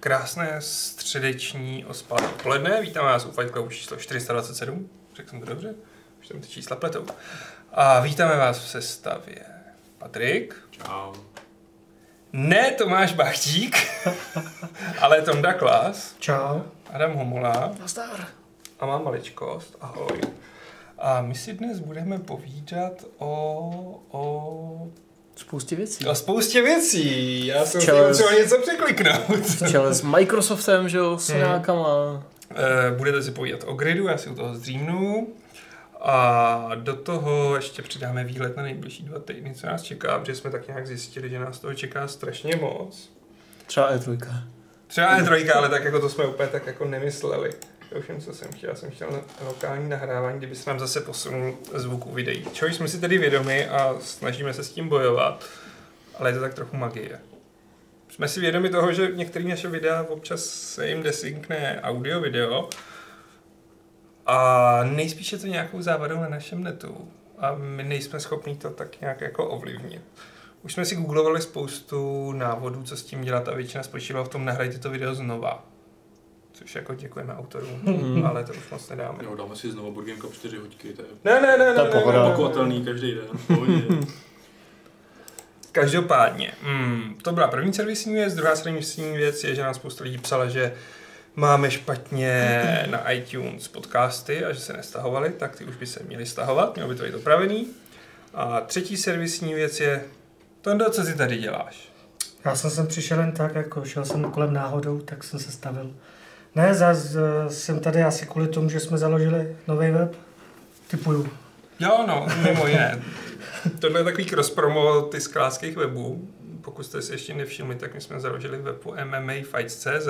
Krásné středeční ospalé odpoledne. Vítám vás u Fight Clubu číslo 427. Řekl jsem to dobře? Už tam ty čísla pletou. A vítáme vás v sestavě Patrik. Čau. Ne Tomáš Bachtík, ale Tom Klas, Čau. Adam Homola Nazdar. A má maličkost. Ahoj. A my si dnes budeme povídat o, o, Spoustě věcí. o spoustě věcí. Já jsem Čele- třeba něco překliknout. Čele s Microsoftem, že jo, s Hmm. nějakama. Eh, Budete si povídat o gridu, já si u toho zdřímnu. A do toho ještě přidáme výlet na nejbližší dva týdny, co nás čeká, protože jsme tak nějak zjistili, že nás toho čeká strašně moc. Třeba E3. Třeba E3, ale tak jako to jsme úplně tak jako nemysleli. To jen, co jsem chtěl. Já jsem chtěl lokální nahrávání, kdyby se nám zase posunul zvuk u videí. Čeho jsme si tedy vědomi a snažíme se s tím bojovat, ale je to tak trochu magie. Jsme si vědomi toho, že některé naše videa občas se jim desynkne audio, video a nejspíš je to nějakou závadou na našem netu a my nejsme schopni to tak nějak jako ovlivnit. Už jsme si googlovali spoustu návodů, co s tím dělat a většina spočívala v tom nahrajte to video znova. Což jako děkujeme autorům, Mhm. ale to už moc nedáme. No, dáme si znovu Board Game Cup 4 hoďky, to je Ne, ne, ne, Ta ne, ne, pohoda. ne, ne, ne. opakovatelný každý den. Každopádně, mm, to byla první servisní věc, druhá servisní věc je, že nám spousta lidí psala, že máme špatně na iTunes podcasty a že se nestahovaly, tak ty už by se měly stahovat, mělo by to být opravený. A třetí servisní věc je, Tondo, co si tady děláš? Já jsem sem přišel jen tak, jako šel jsem kolem náhodou, tak jsem se stavil. Ne, zas jsem tady asi kvůli tomu, že jsme založili nový web. Typuju. Jo, no, mimo jiné. Tohle je takový cross-promo ty skláckých webů. Pokud jste si ještě nevšimli, tak my jsme založili webu MMAfights.cz,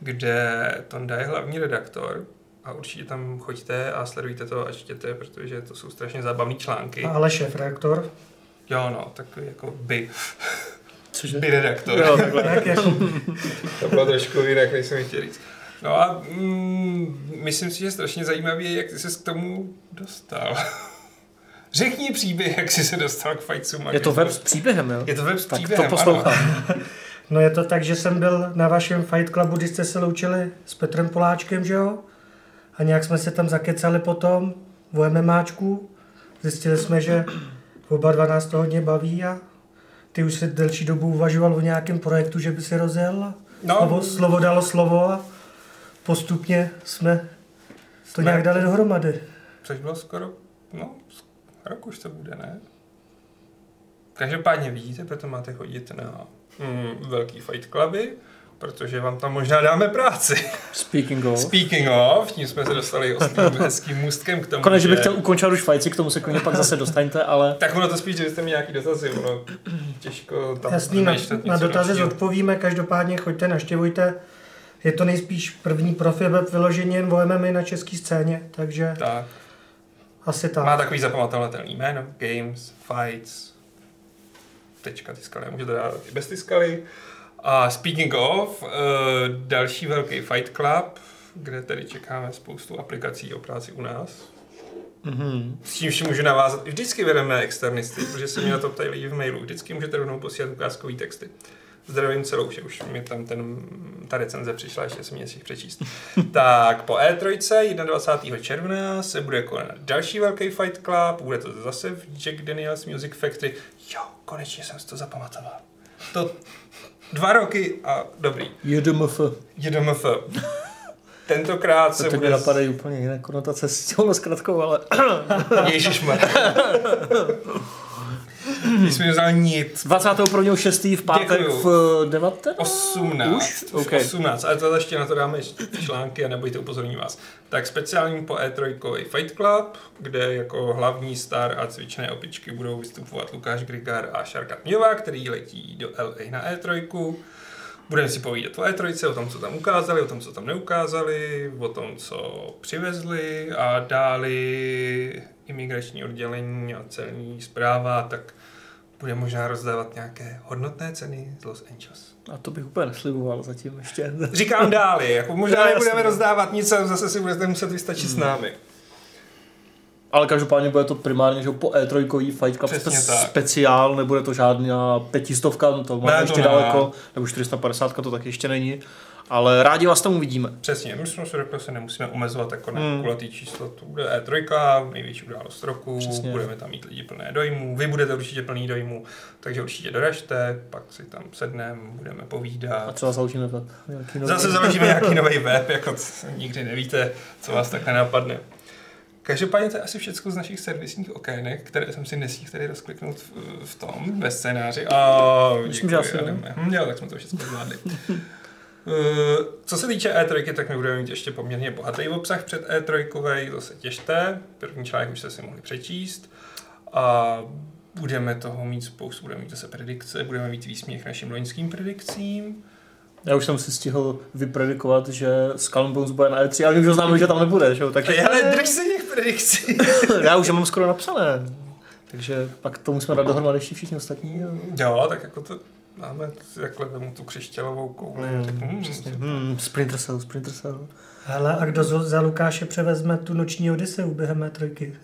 kde Tonda je hlavní redaktor a určitě tam choďte a sledujte to a čtěte, protože to jsou strašně zábavné články. A ale šéf redaktor. Jo, no, takový jako by, Cože? by redaktor. Jo, takhle. Tak jako, To bylo trošku jinak, než jsem chtěl říct. No a mm, myslím si, že strašně zajímavý je, jak ty se k tomu dostal. Řekni příběh, jak jsi se dostal k a Je to web s příběhem, jo? Je to web s Tak příběhem, to poslouchám. ano. no je to tak, že jsem byl na vašem Fight Clubu, když jste se loučili s Petrem Poláčkem, že jo? A nějak jsme se tam zakecali potom o MMAčku. Zjistili jsme, že oba dva nás to hodně baví a ty už se delší dobu uvažoval o nějakém projektu, že by se rozjel. No, Slovo, slovo dalo slovo a postupně jsme to Jsme- nějak dali dohromady. což bylo skoro, no, rok už to bude, ne? Každopádně vidíte, proto máte chodit na mm, velký fight cluby, protože vám tam možná dáme práci. Speaking of. Speaking of, tím jsme se dostali ostrým hezkým můstkem k tomu, Konec, že bych chtěl ukončit už fajci, k tomu se klidně pak zase dostaňte, ale Tak ono to spíš, že byste měli nějaký dotazy, ono těžko tam Jasný, na, na dotazy dalšího. zodpovíme, každopádně choďte, naštěvujte. Je to nejspíš první profi web vyloženě jen o MMA na české scéně, takže Tak. asi tak. Má takový zapamatovatelný jméno, Games, Fights, tečka tiskaly, můžete dát i bez tiskaly. A speaking of, uh, další velký Fight Club, kde tedy čekáme spoustu aplikací o práci u nás. mhm. S čímž můžu navázat. Vždycky vedeme externisty, protože se mě na to ptají lidi v mailu. Vždycky můžete rovnou posílat ukázkový texty. Zdravím celou, že už mi tam ten, ta recenze přišla, ještě jsem mě si přečíst. tak po E E3 21. června se bude konat další velký Fight Club, bude to zase v Jack Daniels Music Factory. Jo, konečně jsem si to zapamatoval. To dva roky a dobrý. JDMF. JDMF. Tentokrát se To mě bude... napadají úplně jiné konotace s těmhle zkratkou, ale Ježišmar. Jsi mi vzal nic. 21.6. v pátek Děkuju. v 19. 18. Už? Už? OK. 18. Ale to ještě na to dáme ještě články a nebojte, upozorní vás. Tak speciální po E3 Fight Club, kde jako hlavní star a cvičné opičky budou vystupovat Lukáš Grigar a Šarka Tměva, který letí do LA na E3. Budeme si povídat o E3, o tom, co tam ukázali, o tom, co tam neukázali, o tom, co přivezli a dáli imigrační oddělení a celní zpráva, tak bude možná rozdávat nějaké hodnotné ceny z Los Angeles. A to bych úplně nesliboval zatím ještě. Říkám dál, jako možná No, nebudeme rozdávat nic a zase si budete muset vystačit s námi. Ale každopádně bude to primárně že po E3 Fight Club Přesně spe- tak. speciál, nebude to žádná pětistovka, no to má Ne, to ještě ne. daleko, nebo 450 to tak ještě není. Ale rádi vás tam uvidíme. Přesně, my jsme si řekli, že se nemusíme omezovat jako na Hmm. kulatý číslo. To bude E3, největší událost roku, Přesně. budeme tam mít lidi plné dojmů, vy budete určitě plný dojmů, takže určitě doražte, pak si tam sedneme, budeme A povídat. třeba založíme web. Nějaký nový. Zase založíme nějaký nový web, jako t- nikdy nevíte, co vás tak nenapadne. Každopádně to je asi všechno z našich servisních okének, které jsem si nestihl tady rozkliknout v, v tom, ve scénáři. A Myslím, že asi. Hm, jo, tak jsme to všechno zvládli. Uh, Co se týče E3, tak my budeme mít ještě poměrně bohatý obsah před E3, to se těšte. První článek už jste si mohli přečíst. A budeme toho mít spoustu, budeme mít zase predikce, budeme mít výsměch našim loňským predikcím. Já už jsem si stihl vypredikovat, že Skull Bones bude na E3, ale my už známe, že tam nebude, že jo? Takže Ale drž se těch predikcí. já už je mám skoro napsané. Takže pak to musíme dát dohromady ještě všichni ostatní. Jo, tak jako to máme takhle vemu tu křišťálovou kouli. a řeknu, hm, přesně. Splinter Cell, Splinter Cell. Hele, a kdo za Lukáše převezme tu noční Odiseu během E trojky?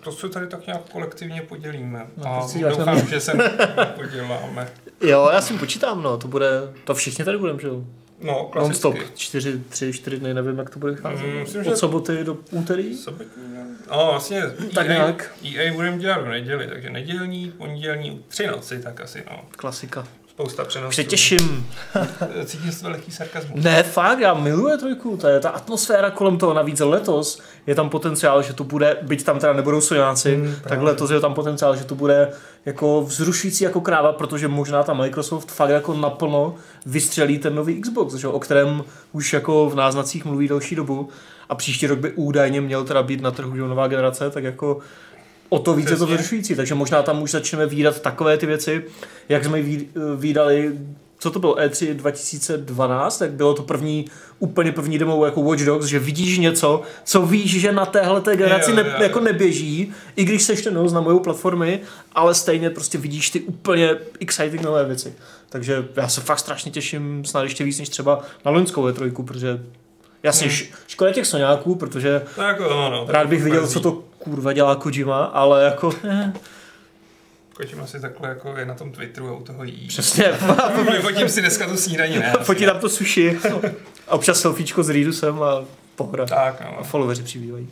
To se tady tak nějak kolektivně podělíme. No, a doufám, mě. že se poděláme. Jo, já si počítám, no, to bude, to všichni tady budeme, že jo? No, Non-stop, klasicky. čtyři, tři, čtyři dny, nevím, jak to bude vycházet. Mm, myslím, že- Od soboty do úterý? Sobotní, no. No, vlastně Tak EA, nějak. EA budeme dělat v neděli, takže nedělní, pondělní, tři noci, tak asi no. Klasika. Spousta přenosů. Se těším. Cítím toho lehký sarkazmus. Ne, fakt, já miluji trojku, to je ta atmosféra kolem toho, navíc letos je tam potenciál, že to bude, byť tam teda nebudou sojáci, Hmm, mm, tak právě. letos je tam potenciál, že to bude jako vzrušující jako kráva, protože možná ta Microsoft fakt jako naplno vystřelí ten nový Xbox, že, o kterém už jako v náznacích mluví další dobu a příští rok by údajně měl teda být na trhu nová generace, tak jako o to víc je to Přesně. vzrušující, takže možná tam už začneme výdat takové ty věci, jak jsme výdali co to bylo, E3 2012, tak bylo to první, úplně první demo jako Watch Dogs, že vidíš něco, co víš, že na téhle té generaci Jo, ne, jo, jo. jako neběží, i když seš ten nos na moje platformy, ale stejně prostě vidíš ty úplně exciting nové věci. Takže já se fakt strašně těším snad ještě víc než třeba na loňskou E3, protože jasně, Hmm. škoda těch soňáků, protože No, jako, no, no, tak rád bych viděl, co to kurva dělá Kojima, ale jako eh, Kojima si takhle jako je na tom Twitteru a u toho jí. přesně, Vyfotím si dneska tu snídaní, ne? fotí tam to sushi a občas selfiečko s Reedusem a pohra. Tak, A no. followeri přibývají.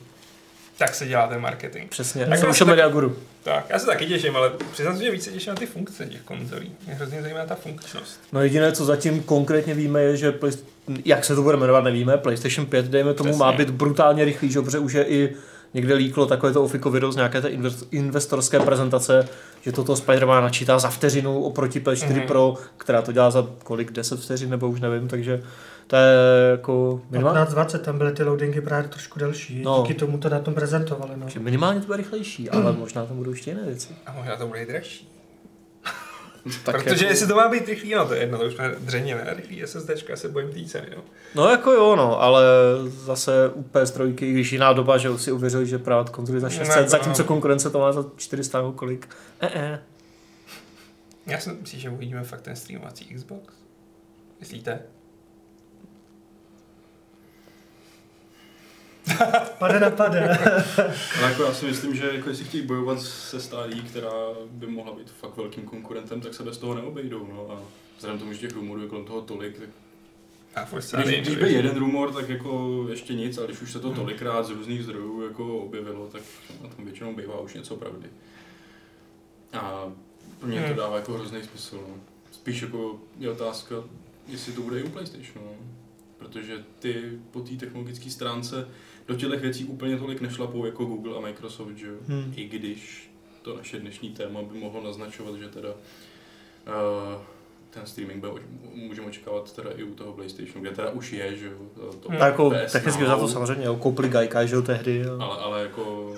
Tak se dělá ten marketing. Přesně. Tak já se media guru. Tak, já se taky těším, ale přiznám že víc se těším na ty funkce těch konzolí. Mě hrozně zajímá ta funkčnost. No jediné, co zatím konkrétně víme, je, že Play... jak se to bude jmenovat, nevíme. PlayStation 5, dejme tomu, Přesně. má být brutálně rychlý, že? protože už je i někde líklo takové to ofiko video z nějaké té invest- investorské prezentace, že toto Spider-Man načítá za vteřinu oproti PS4 Mhm. Pro, která to dělá za kolik, 10 vteřin nebo už nevím, takže to je jako minimálně, 15-20, tam byly ty loadingy právě trošku delší, No. no. díky tomu to na tom prezentovali. No. že minimálně to bude rychlejší, ale možná tam budou ještě jiné věci. A možná to bude i dražší. Tak Protože jako- jestli to má být rychlý, no to je jedno, to už jsme dřenili, ne? Rychlý SSDčka se bojím té ceny, jo. No jako jo, no, ale zase u PS3, když jiná doba, že si uvěřili, že právě konzoli za 600, No, zatímco no. konkurence to má za 400 nebo kolik. E, e. Já si myslím, že uvidíme fakt ten streamovací Xbox. Myslíte? Pade na pade. Ale jako já si myslím, že jako jestli chtějí bojovat se stádií, která by mohla být fakt velkým konkurentem, tak se bez toho neobejdou. No. A vzhledem k tomu, že těch rumorů je kolem toho tolik, tak když, když by jeden rumor, tak jako ještě nic, ale když už se to tolikrát z různých zdrojů jako objevilo, tak na tom většinou bývá už něco pravdy. A pro mě to Hmm. dává jako hrozný smysl. No. Spíš jako je otázka, jestli to bude i u PlayStationu. No. Protože ty po té technologické stránce do těch věcí úplně tolik nešlapou jako Google a Microsoft, že jo? Hmm. I když to naše dnešní téma by mohlo naznačovat, že teda uh, ten streaming bude, můžeme očekávat teda i u toho PlayStationu, kde teda už je, že jo? To Hmm. Jako technicky za to samozřejmě, jo, koupili Gajka, že jo, tehdy. Jo. Ale, ale jako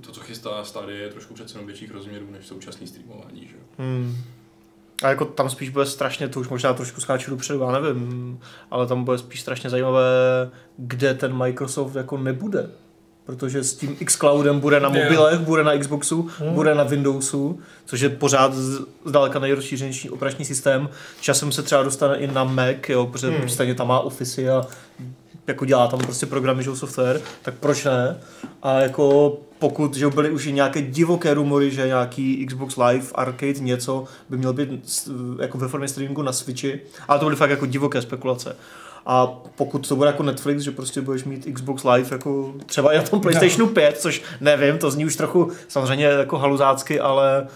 to, co chystá Stadia, je trošku přece jenom větších rozměrů než současný streamování, že jo? Hmm. A jako tam spíš bude strašně, to už možná trošku skáču dopředu, já nevím, ale tam bude spíš strašně zajímavé, kde ten Microsoft jako nebude. protože s tím xCloudem bude na mobilech, bude na Xboxu, Hmm. bude na Windowsu, což je pořád zdaleka nejrozšířenější operační systém. Časem se třeba dostane i na Mac, jo, protože Hmm. stejně tam má Office a jako dělá tam prostě programy, že jo, software, tak proč ne? A jako pokud že byly už nějaké divoké rumory, že nějaký Xbox Live Arcade něco by měl být jako ve formě streamingu na Switchi, ale to byly fakt jako divoké spekulace. A pokud to bude jako Netflix, že prostě budeš mít Xbox Live jako třeba i na tom PlayStationu 5, což nevím, to zní už trochu samozřejmě jako haluzácky, ale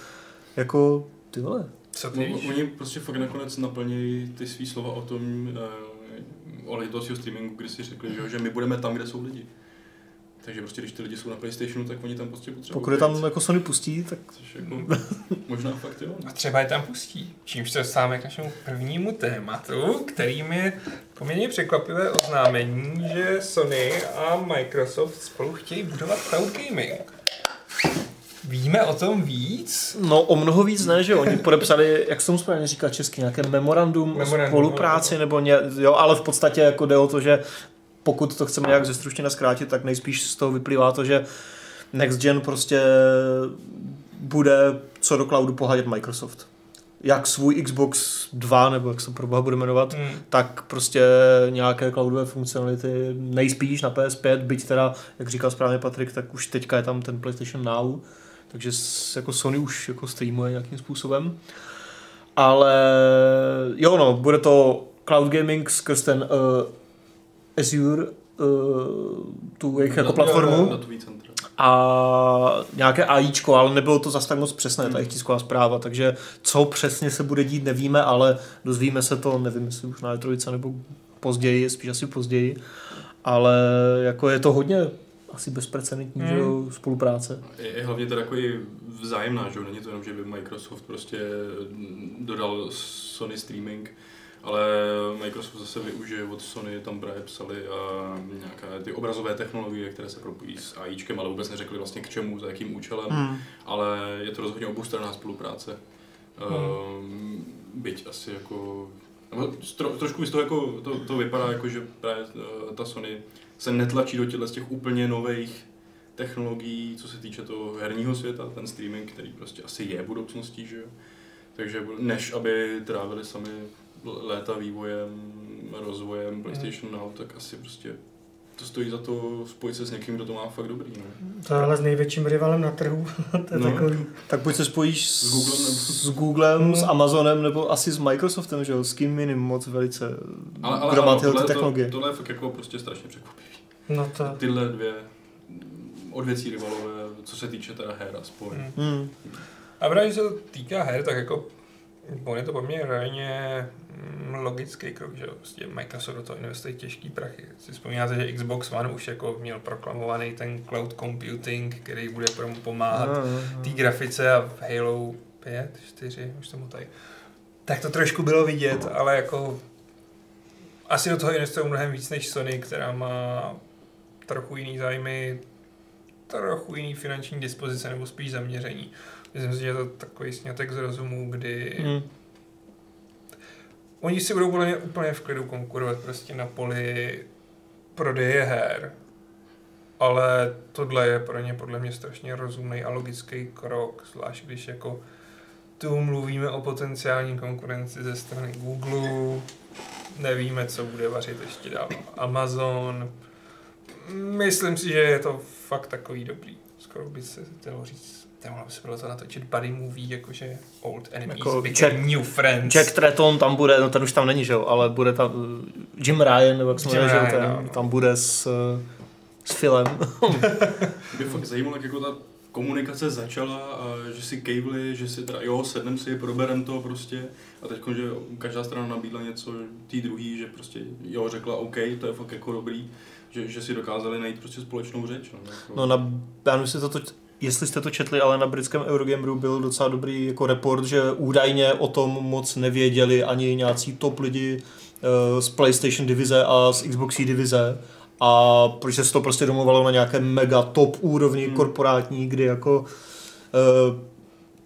jako ty vole. Co ty No, víš? oni prostě fakt nakonec naplní ty svý slova o tom, uh, o toho streamingu, kdy si řekli, že, že my budeme tam, kde jsou lidi. Takže prostě, když ty lidi jsou na PlayStationu, tak oni tam prostě potřebují. Pokud je tam jako Sony pustí, tak Což jako, možná fakt jo. A třeba je tam pustí. Čímž se dostáváme k našemu prvnímu tématu, kterým je poměrně překvapivé oznámení, že Sony a Microsoft spolu chtějí budovat cloud gaming. Víme o tom víc? No o mnoho víc ne, že oni podepsali, jak se tomu správně říká česky, nějaké memorandum, Memorandum, o spolupráci, no. nebo ně, jo, ale v podstatě jako jde o to, že pokud to chceme nějak zestručně zkrátit, tak nejspíš z toho vyplývá to, že Next Gen prostě bude co do cloudu pohádět Microsoft. Jak svůj Xbox 2, nebo jak se pro boha bude jmenovat, Hmm. tak prostě nějaké cloudové funkcionality nejspíš na PS5, byť teda, jak říkal správně Patrik, tak už teďka je tam ten PlayStation Now, takže jako Sony už jako streamuje nějakým způsobem. Ale jo no, bude to cloud gaming skrz ten uh, Azure, uh, tu jejich jako platformu a nějaké AIčko, ale nebylo to zas tak moc přesné, ta jejich tisková zpráva, takže co přesně se bude dít, nevíme, ale dozvíme se to, nevím, jestli už na E3 nebo později, spíš asi později, ale jako je to hodně asi bezprecedentní Hmm. že spolupráce. Je, je hlavně teda jako i vzájemná, že jo? Není to jenom, že by Microsoft prostě dodal Sony streaming, ale Microsoft zase využije od Sony, tam právě psali a nějaké ty obrazové technologie, které se propojí s AIčkem, ale vůbec neřekli vlastně k čemu, za jakým účelem, Hmm. ale je to rozhodně oboustranná spolupráce. Um, byť asi jako nebo tro, trošku z toho jako, to, to vypadá jako, že právě eh, ta Sony se netlačí do těchto z těch úplně nových technologií, co se týče toho herního světa, ten streaming, který prostě asi je budoucností, že jo. Takže než aby trávili sami léta vývojem, rozvojem PlayStation Now, tak asi prostě to stojí za to spojit se s někým, kdo to má fakt dobrý. No. To je ale s největším rivalem na trhu. to je No. takový. Tak buď se spojíš s, S Googlem nebo- s, Googlem, s Hmm. Amazonem nebo asi s Microsoftem, že jo, s kým jiným moc velice, Ale, ale kdo má ano, tyhle tohle, ty to, technologie. tohle je fakt jako prostě strašně překvapivý. No to, Tyhle dvě odvěcí rivalové, co se týče teda her aspoň. Hmm. Hmm. A právě, že se to týká her, tak jako on je to poměrně mm, logický krok, že. Prostě Microsoft do toho investuje těžký prachy. Si vzpomínáte, že Xbox One už jako měl proklamovaný ten cloud computing, který bude pomáhat Ah, té grafice a v Halo 5, 4, už jsem tady. Tak to trošku bylo vidět, ale jako asi do toho investují mnohem víc než Sony, která má trochu jiný zájmy, trochu jiný finanční dispozice nebo spíš zaměření. Myslím si, že je to takový snětek z rozumu, kdy Hmm. oni si budou podle mě úplně v klidu konkurovat prostě na poli prodeje her. Ale tohle je pro ně podle mě strašně rozumný a logický krok, zvlášť když jako tu mluvíme o potenciální konkurenci ze strany Google, nevíme, co bude vařit ještě dál Amazon. Myslím si, že je to fakt takový dobrý. Skoro by se dalo říct, by se bylo to natočit buddy movie, jakože old enemies Jako become Jack- new friends. Jack Tretton tam bude, no ten už tam není, že jo, ale bude tam uh, Jim Ryan, nebo jak se jmenuje, že ten, no, no. tam bude s, uh, s Philem. Mě fakt zajímalo, jak jako ta komunikace začala a že si kejvli, že si teda jo, sednem si, proberem to prostě a teď, že každá strana nabídla něco tý druhý, že prostě jo, řekla OK, to je fakt jako dobrý, že, že si dokázali najít prostě společnou řeč. No, jako, No na, já nevím, jestli, to, to, jestli jste to četli, ale na britském Eurogameru byl docela dobrý jako report, že údajně o tom moc nevěděli ani nějací top lidi uh, z PlayStation divize a z Xbox divize a protože se to prostě domluvalo na nějaké mega top úrovni Hmm. korporátní, kdy jako uh,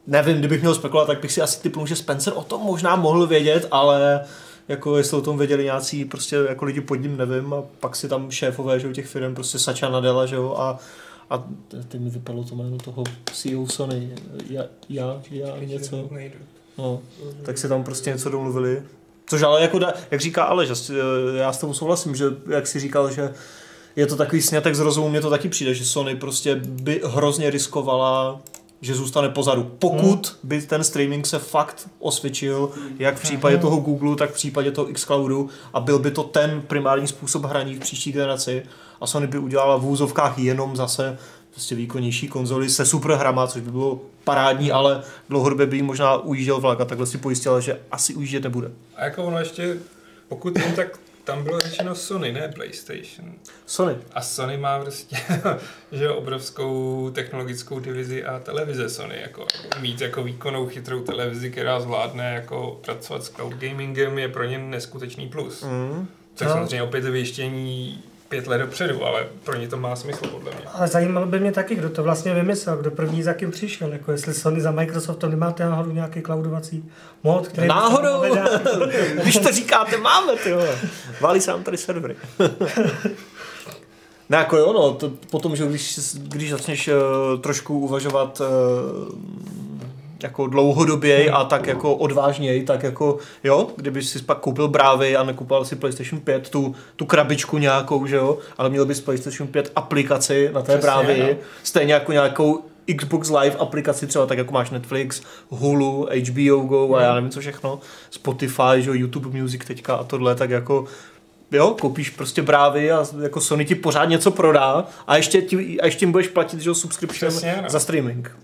nevím, kdybych měl spekulovat, tak bych si asi typnul, že Spencer o tom možná mohl vědět, ale jako jestli o tom věděli nějací prostě jako lidi pod ním, nevím, a pak si tam šéfové, že jo, těch firm, prostě Sacha Nadella, že jo, a a teď mi vypadlo to jméno toho CEO Sony, já, já, já něco, no, tak si tam prostě něco domluvili. Což ale jako, da, jak říká Aleš, já s tomu souhlasím, že jak si říkal, že je to takový snětek z rozumu, mně to taky přijde, že Sony prostě by hrozně riskovala že zůstane pozadu. Pokud by ten streaming se fakt osvědčil, jak v případě toho Google, tak v případě toho xCloudu. A byl by to ten primární způsob hraní v příští generaci. A Sony by udělala v úzovkách jenom zase prostě výkonnější konzoli se super hrama, což by bylo parádní, ale dlouhodobě by možná ujížděl vlak. A takhle si pojistila, že asi ujíždět nebude. A jako ono ještě, pokud jen tak tam bylo řečeno Sony, ne PlayStation. Sony. A Sony má prostě že obrovskou technologickou divizi a televize Sony. Jako, mít jako výkonnou chytrou televizi, která zvládne jako pracovat s cloud gamingem je pro ně neskutečný plus. Mm. Což No. samozřejmě opět je věštění pět let dopředu, ale pro ně to má smysl podle mě. Ale zajímalo by mě taky, kdo to vlastně vymyslel, kdo první za kým přišel, jako jestli Sony za Microsoftem nemáte náhodou nějaký cloudovací mod, který... Náhodou, když to říkáte, máme, ty vole. Válí se nám tady servery. Ne, jako jo, no, to potom, že když, když začneš uh, trošku uvažovat uh, jako dlouhodoběji a tak jako odvážněji, tak jako jo, kdyby si pak koupil brávy a nekupoval si PlayStation 5, tu, tu krabičku nějakou, že jo, ale měl bys PlayStation 5 aplikaci na té Přesně, brávy, no. stejně jako nějakou Xbox Live aplikaci třeba tak jako máš Netflix, Hulu, HBO Go a já nevím co všechno, Spotify, že jo, YouTube Music teďka a tohle, tak jako jo, koupíš prostě brávy a jako Sony ti pořád něco prodá a ještě, ti, a ještě jim budeš platit, že jo, subscription Přesně, no. za streaming.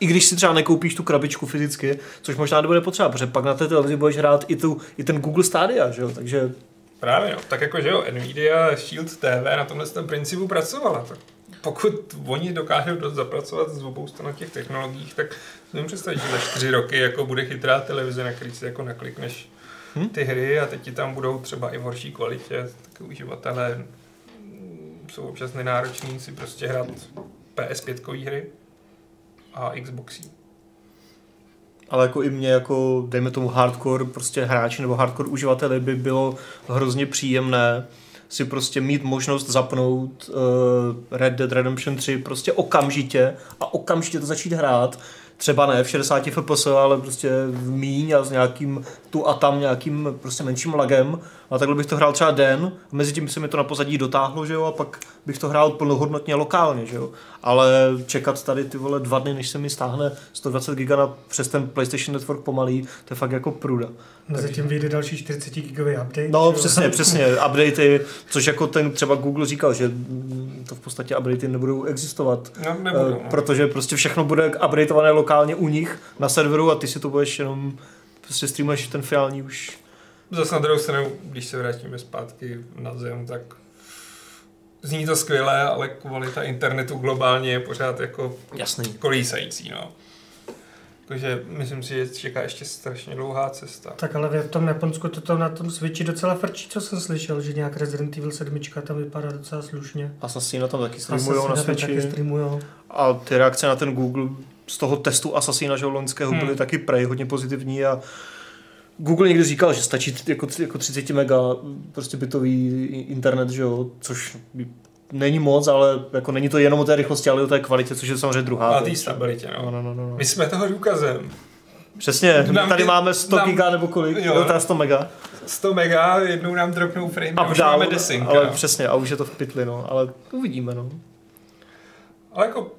I když si třeba nekoupíš tu krabičku fyzicky, což možná nebude potřeba, protože pak na té televizi budeš hrát i, tu, i ten Google Stadia, že jo, takže Právě no, tak jako že jo, Nvidia Shield TV na tomhle tom principu pracovala. Tak pokud oni dokážou dost zapracovat z obou stran těch technologiích, tak si představit, že za čtyři roky jako bude chytrá televize, na který si jako naklikneš Hm? ty hry a teď ti tam budou třeba i v horší kvalitě, tak uživatelé jsou občas nenároční si prostě hrát PS5 hry a Xboxy. ale jako i mě jako, dejme tomu hardcore prostě hráči nebo hardcore uživateli by bylo hrozně příjemné si prostě mít možnost zapnout uh, Red Dead Redemption 3 prostě okamžitě a okamžitě to začít hrát. Třeba ne v 60 fps, ale prostě v míň a s nějakým tu a tam nějakým prostě menším lagem. A takhle bych to hrál třeba den, a mezi tím by se mi to na pozadí dotáhlo, že jo, a pak bych to hrál plnohodnotně lokálně, že jo. Ale čekat tady ty vole dva dny, než se mi stáhne 120 giga na, přes ten PlayStation Network pomalý, to je fakt jako pruda. Mezi tím vyjde další 40 gigový update. No přesně, přesně, updaty, což jako ten třeba Google říkal, že to v podstatě updaty nebudou existovat, No, nebudu, Eh, no. protože prostě všechno bude updateované lokálně u nich na serveru a ty si to budeš jenom prostě streamuješ ten finální už. Zase na druhou stranu, když se vrátíme zpátky na zem, tak zní to skvěle, ale kvalita internetu globálně je pořád jako Jasný. kolísající, no. Takže myslím si, že čeká ještě strašně dlouhá cesta. Tak ale v tom Japonsku to tam na tom Switchi docela frčí, co jsem slyšel, že nějak Resident Evil 7 tam vypadá docela slušně. Assassina tam taky streamujou na tam taky Switchi streamujou. a ty reakce na ten Google z toho testu Assassina, že loňského, Hmm. byly taky prej hodně pozitivní a Google někdy říkal, že stačí jako, jako 30 mega prostě bytový internet, že jo, což není moc, ale jako není to jenom o té rychlosti, ale o té kvalitě, což je samozřejmě druhá. A té stabilitě, No, no. no, no, no. My jsme toho důkazem. Přesně, Nám tady máme 100 nám- giga nebo kolik, jo. jo, teda 100 mega. 100 mega, jednou nám dropnou frame, a už máme down, desync. ale no. přesně, a už je to v pytli, no, ale uvidíme, no. Ale jako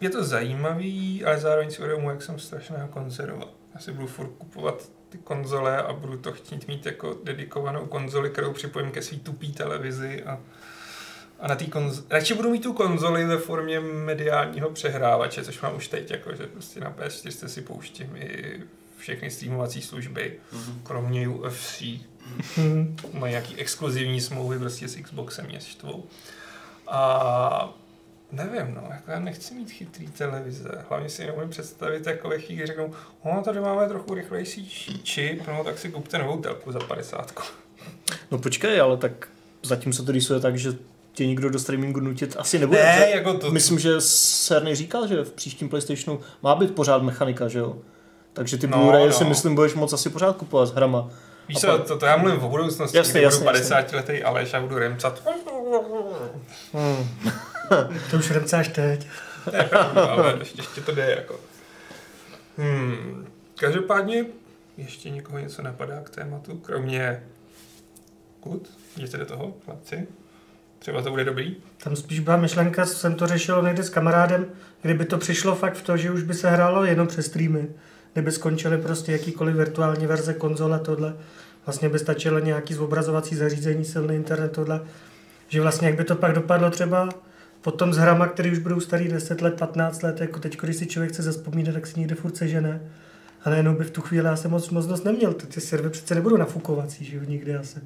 je to zajímavý, ale zároveň si uvědomuji, jak jsem strašného konzerva. Já si budu furt kupovat ty konzole a budu to chtít mít jako dedikovanou konzoli, kterou připojím ke svý tupý televizi a, a na té konzoli. Radši budu mít tu konzoli ve formě mediálního přehrávače, což mám už teď, jako že prostě na PS4 si pouštím i všechny streamovací služby, kromě UFC, Hmm. mají nějaký exkluzivní smlouvy prostě s Xboxem mě štvou. A nevím, no, jako já nechci mít chytrý televize. Hlavně si neumím představit, jako ve chvíli, řeknou, no, tady máme trochu rychlejší čip, no, tak si kupte novou telku za 50. No počkej, ale tak zatím se to rýsuje tak, že tě nikdo do streamingu nutit asi nebude. Ne, jako to... Myslím, že Cerny říkal, že v příštím PlayStationu má být pořád mechanika, že jo? Takže ty No, Blu-ray no. si myslím, budeš moc asi pořád kupovat s hrama. Víš co, pak- to, to já mluvím o budoucnosti, Jasně, kdy budu jasně, 50 letý Aleš a budu remcat. Hmm. To už remcáš teď. To je pravda, ale ještě, ještě to jde jako. Hmm. Každopádně ještě někoho něco napadá k tématu, kromě Kut, jděte do toho, chlapci. Třeba to bude dobrý. Tam spíš byla myšlenka, jsem to řešil někde s kamarádem, kdyby to přišlo fakt v to, že už by se hrálo jenom přes streamy, kdyby skončily prostě jakýkoliv virtuální verze konzole tohle, vlastně by stačilo nějaký zobrazovací zařízení, silný internet tohle, že vlastně jak by to pak dopadlo třeba potom s hrama, který už budou starý 10 let, 15 let, jako teď, když si člověk chce zaspomínat, tak si někde furt sežene. A najednou by v tu chvíli asi moc možnost neměl. Ty servery přece nebudou nafukovací, že jo, nikdy asi.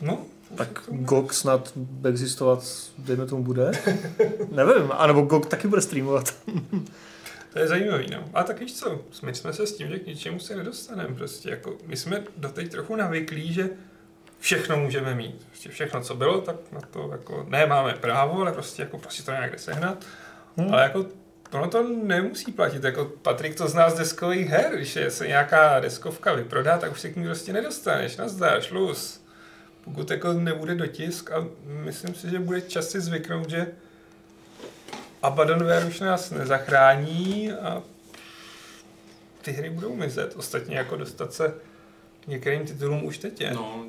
No, Tak GOG snad existovat, dejme tomu, bude? Nevím, anebo GOG taky bude streamovat. To je zajímavý, no. A tak víš co, my jsme se s tím, že k ničemu se nedostaneme. Prostě jako, my jsme doteď trochu navyklí, že všechno můžeme mít. Prostě všechno, co bylo, tak na to jako, ne máme právo, ale prostě jako prostě to nějak sehnat. Hmm. Ale jako ono to nemusí platit. Jako Patrik to zná z deskových her. Když je se nějaká deskovka vyprodá, tak už se k ní prostě nedostaneš. Nazdar, šluz. Pokud jako nebude dotisk a myslím si, že bude čas si zvyknout, že Abandonware už nás nezachrání a ty hry budou mizet. Ostatně jako dostat se k některým titulům už teď je No,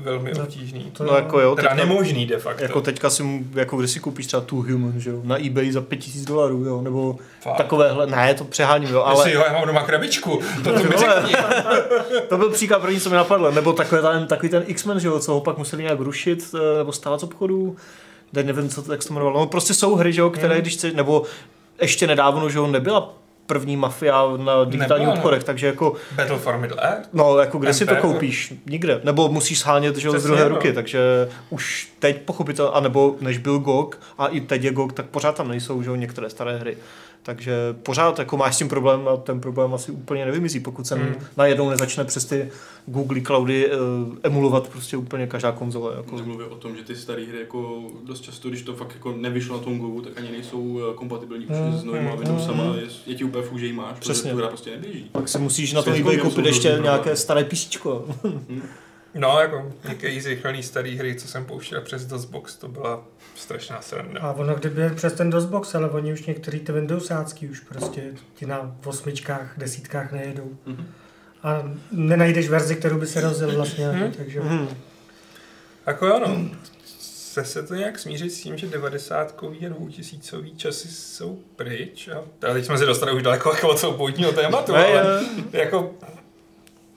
velmi No, obtížný. To No jako jo, Teda teďka, nemožný de facto. jako teďka si, mu- jako když si koupíš třeba Two Human, že jo, na eBay za 5000 dolarů, jo, nebo Fakt. takovéhle, ne, to přeháním, jo, Ale... ale jo, já mám doma krabičku, to, to mi řekni. to byl příklad první, co mi napadlo, nebo takový ten, takový ten X-Men, že jo, co ho pak museli nějak rušit, eh, nebo stávat z obchodu, teď nevím, co to, jak se to jmenovalo, no prostě jsou hry, že jo, které, Mhm. když chci, nebo ještě nedávno, že jo, nebyla první mafia na digitálních no. obchodech, takže jako Battle for Middle Earth? No, jako kde si to koupíš? Nikde. Nebo musíš shánět že, z druhé no. ruky, takže už teď pochopitel, anebo než byl GOG a i teď je GOG, tak pořád tam nejsou že, některé staré hry. Takže pořád jako máš s tím problém a ten problém asi úplně nevymizí, pokud se Hmm. hmm. najednou nezačne přes ty Google Cloudy uh, emulovat prostě úplně každá konzole. Jako. Nemluvě o tom, že ty staré hry jako dost často, když to fakt jako nevyšlo na tom Gogu, tak ani nejsou eh, kompatibilní Mm, už s novýma mm, Windowsama, mm. je, je ti úplně fuk, že ji máš, protože Přesně. tu hra prostě neběží. Pak si musíš na jsou koupit ještě nějaké staré písíčko. No, jako některý zrychlený starý hry, co jsem pouštěl přes DOSBox, to byla strašná sranda. A ono kdyby je přes ten DOSBox, ale oni už některý ty Windowsácký už prostě ti na osmičkách, desítkách nejedou. Mhm. A nenajdeš verzi, kterou by se rozjel vlastně, Mhm. takže... Mhm. Jako jo, no. Chce se to nějak smířit s tím, že 90 a 2000 časy jsou pryč. A teď jsme se dostali už daleko jako od toho původního tématu, Ne, ale jako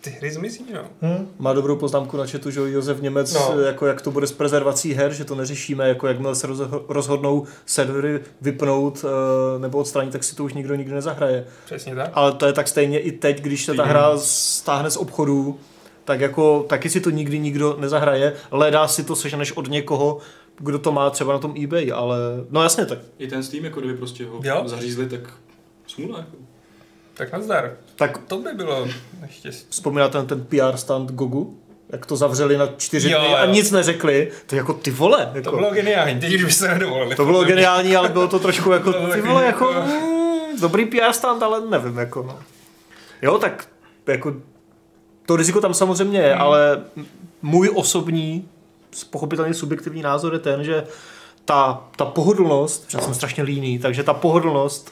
ty hry zmizí, no. Hm? Má dobrou poznámku na chatu, že jo, Josef Němec, No. no. jako jak to bude s prezervací her, že to neřešíme, jako jakmile se rozho- rozhodnou servery vypnout eh, nebo odstranit, tak si to už nikdo nikdy nezahraje. Přesně tak. Ale to je tak stejně i teď, když se ta hra stáhne z obchodu, tak jako taky si to nikdy nikdo nezahraje. Leda si to seženeš od někoho, kdo to má třeba na tom eBay, ale no jasně tak. I ten Steam, jako kdyby prostě ho Jo. zařízli, tak smůla. Jako. Tak nazdar. Tak To by bylo neštěstí. vzpomínáte na ten PR stand Gogu? Jak to zavřeli na čtyři Jo, dny a jo. nic neřekli, to jako ty vole. Jako. To bylo geniální, teď už by se nedovolili. To bylo geniální, ale bylo to trošku jako, To bylo ty vole, jako, jako- mm, dobrý PR stand, ale nevím, jako no. Jo, tak jako to riziko tam samozřejmě je, Hmm. ale můj osobní, pochopitelně subjektivní názor je ten, že ta, ta pohodlnost, já jsem strašně líný, takže ta pohodlnost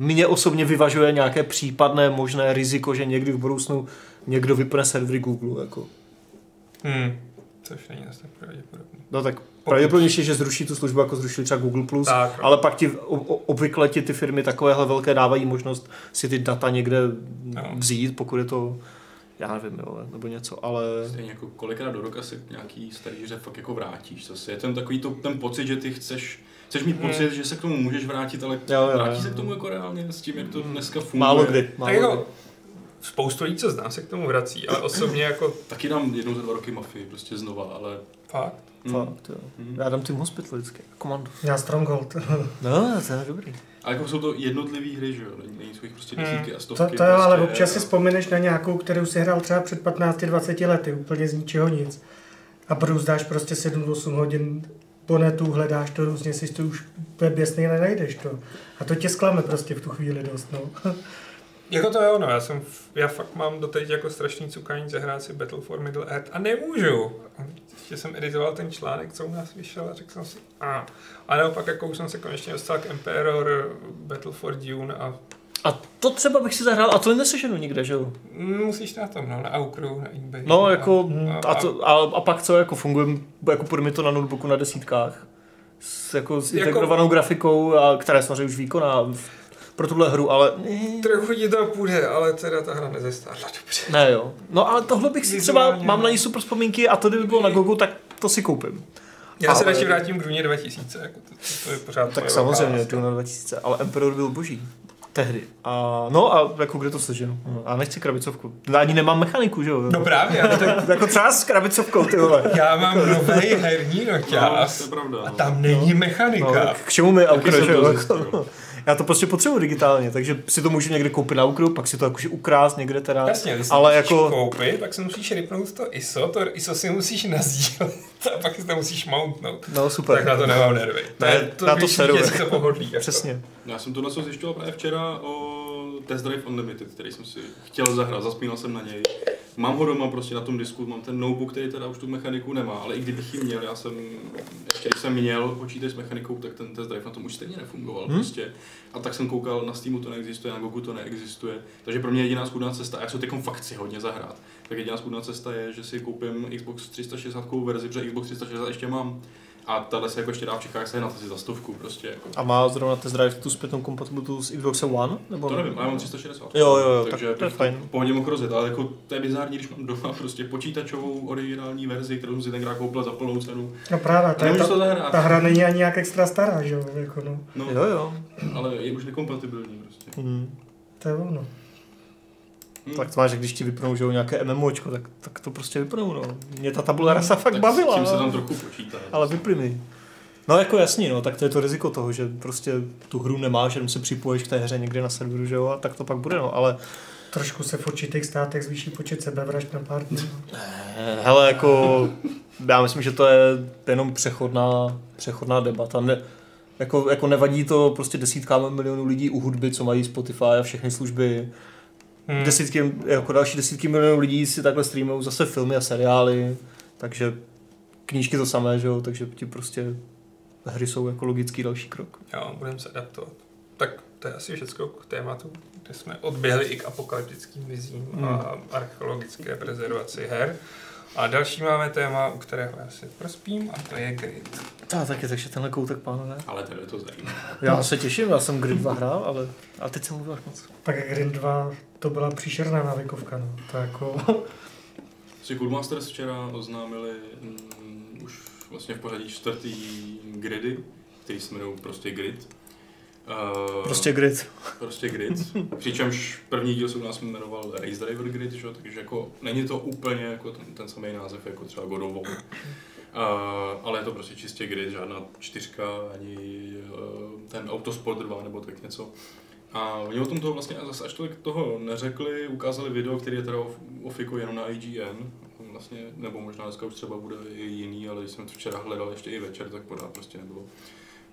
mě osobně vyvažuje nějaké případné možné riziko, že někdy v budoucnu někdo vypne servery Google. Jako. Hmm. Což není zase tak pravděpodobný. No tak pravděpodobnější, že zruší tu službu, jako zrušili třeba Google+, Plus, Tak, ale pak ti o- o- obvykle ti ty firmy takovéhle velké dávají možnost si ty data někde No. vzít, pokud je to, já nevím, jo, nebo něco, ale Stejně jako kolikrát do roka si nějaký starý hře fakt jako vrátíš. Zase je ten takový to, ten pocit, že ty chceš, chceš mít Hmm. pocit, že se k tomu můžeš vrátit, ale Jo, jo, vrátíš jo. se k tomu jako reálně s tím, jak to dneska funguje. málo kdy. Tak Málo jako, kdy. spoustu lidí, co znám, se k tomu vrací, ale osobně jako Taky dám jednou za dva roky mafii, prostě znova, ale... fakt. hm. Fakt, jo. Hmm. Já dám Team Hospital vždycky, komando. Já Stronghold. No, to je dobrý. A jako jsou to jednotlivé hry, že jo? Není- jsou jich prostě Hmm. desítky a To, stovky. to jo, ale prostě, občas si vzpomeneš na nějakou, kterou si hrál třeba před 15-20 lety, úplně z ničeho nic. A brzdáš prostě 7-8 hodin po netu, hledáš to různě, si to už úplně běsný nenajdeš to. A to tě zklame prostě v tu chvíli dost, no. Jako to je ono, já jsem, já fakt mám doteď jako strašný cukání zahrát si Battle for Middle Earth a nemůžu. Ještě jsem editoval ten článek, co u nás vyšel a řekl jsem si, a. A naopak jako už jsem se konečně dostal k Emperor Battle for Dune a A to třeba bych si zahrál, a to neseženu nikde, že jo? musíš na tom, no, na Aukru, na eBay. No, jako, a, a, to, a, a pak co, jako funguje, jako půjde mi to na notebooku na desítkách. S, jako, s Jako- integrovanou grafikou, a, která je samozřejmě už výkonná pro tuhle hru, ale Trochu ti to půjde, ale teda ta hra nezestárla dobře. ne jo. No ale tohle bych si třeba, Vizuálně, mám no. na ní super vzpomínky a to kdyby bylo na Gogu, tak to si koupím. Já se Ale- radši vrátím k Duně 2000, jako to, to, to je pořád Tak samozřejmě, Duna 2000, ale Emperor byl boží. Tehdy. A, no a jako kde to seženu? No, A nechci krabicovku. Ani nemám mechaniku, že jo? No právě, ale tak jako třeba s krabicovkou, ty vole. já mám nový herní No, to je pravda. a no. tam není No, mechanika. tak k čemu mi Aukro, Já to prostě potřebuji digitálně, takže si to můžu někde koupit na Aukru, pak si to jakože ukrást někde teda. Jasně, si ale jako, koupit, pak si musíš ripnout to ISO, to ISO si musíš nazdílet a pak si to musíš mountnout. no super. Tak na to nemám nervy. To Ne, je to, na to když seru, je to pohodlí. Jako. Přesně. Já jsem tohle zjišťoval právě včera o Test Drive Unlimited, který jsem si chtěl zahrát, zaspínal jsem na něj. Mám ho doma prostě na tom disku, mám ten notebook, který teda už tu mechaniku nemá, ale i kdybych ji měl, já jsem, ještě když jsem měl počítač s mechanikou, tak ten test drive na tom už stejně nefungoval Hmm. prostě. A tak jsem koukal, na Steamu to neexistuje, na Gogu to neexistuje. Takže pro mě jediná schudná cesta, a já se teď fakt chci hodně zahrát, tak jediná schudná cesta je, že si koupím Xbox 360 verzi, protože Xbox 360 ještě mám. A tahle se jako ještě dá v Čechách sehnat asi za stovku prostě. Jako. A má zrovna test drive tu zpětnou kompatibilitu s Xbox One? Nebo To nevím, ale mám 360. Jo, jo, jo, takže tak to je fajn. pohodě mohl rozjet, ale jako to je bizární, když mám doma prostě počítačovou originální verzi, kterou jsem si tenkrát koupil za plnou cenu. No právě, ta, nemůžu to ta, zahrát. ta hra není ani nějak extra stará, že jo, jako no. No, Jo, jo. ale je už nekompatibilní prostě. Hmm. To je ono. Hm. Tak to máš, že když ti vypnou že jo, nějaké MMOčko, tak, tak to prostě vypnou, no. Mě ta tabula rasa fakt tak bavila. S tím se no. tam trochu počítá. Ale vypli mi. No jako jasný, no, tak to je to riziko toho, že prostě tu hru nemáš, jenom se připojíš k té hře někde na serveru, že jo, a tak to pak bude, no, ale Trošku se v určitých státech zvýší počet sebevražd na pár dní. eh, hele, jako, já myslím, že to je jenom přechodná, přechodná debata, ne, jako, jako nevadí to prostě desítkám milionů lidí u hudby, co mají Spotify a všechny služby, Hmm. desítky, jako další desítky milionů lidí si takhle streamují zase filmy a seriály, takže knížky to samé, že jo, takže ti prostě hry jsou jako logický další krok. Jo, budeme se adaptovat. Tak to je asi všechno k tématu, kde jsme odběhli i k apokalyptickým vizím Hmm. a archeologické prezervaci her. A další máme téma, u kterého já si prospím, a to je grid. A taky, takže tenhle koutek, pánové. Ale tebe to zajímá. Já se těším, já jsem Grid 2 hrál, ale a teď jsem mluvil moc. Tak Grind 2, to byla příšerná návykovka, no. To jako, Si Coolmasters včera oznámili mm, už vlastně v pořadí čtvrtý gridy, který se jmenují prostě grid. Uh, Prostě Grid. prostě grid. Přičemž první díl se u nás jmenoval Race Driver Grid, že? jo, takže jako není to úplně jako ten, ten samý název jako třeba God of War. Uh, ale je to prostě čistě grid, žádná čtyřka, ani uh, ten Autosport 2 nebo tak něco. A oni o tom toho vlastně zase až tolik toho neřekli, ukázali video, který je teda o, o Fiku jenom na IGN, vlastně, nebo možná dneska už třeba bude i jiný, ale když jsem to včera hledal ještě i večer, tak pořád prostě nebylo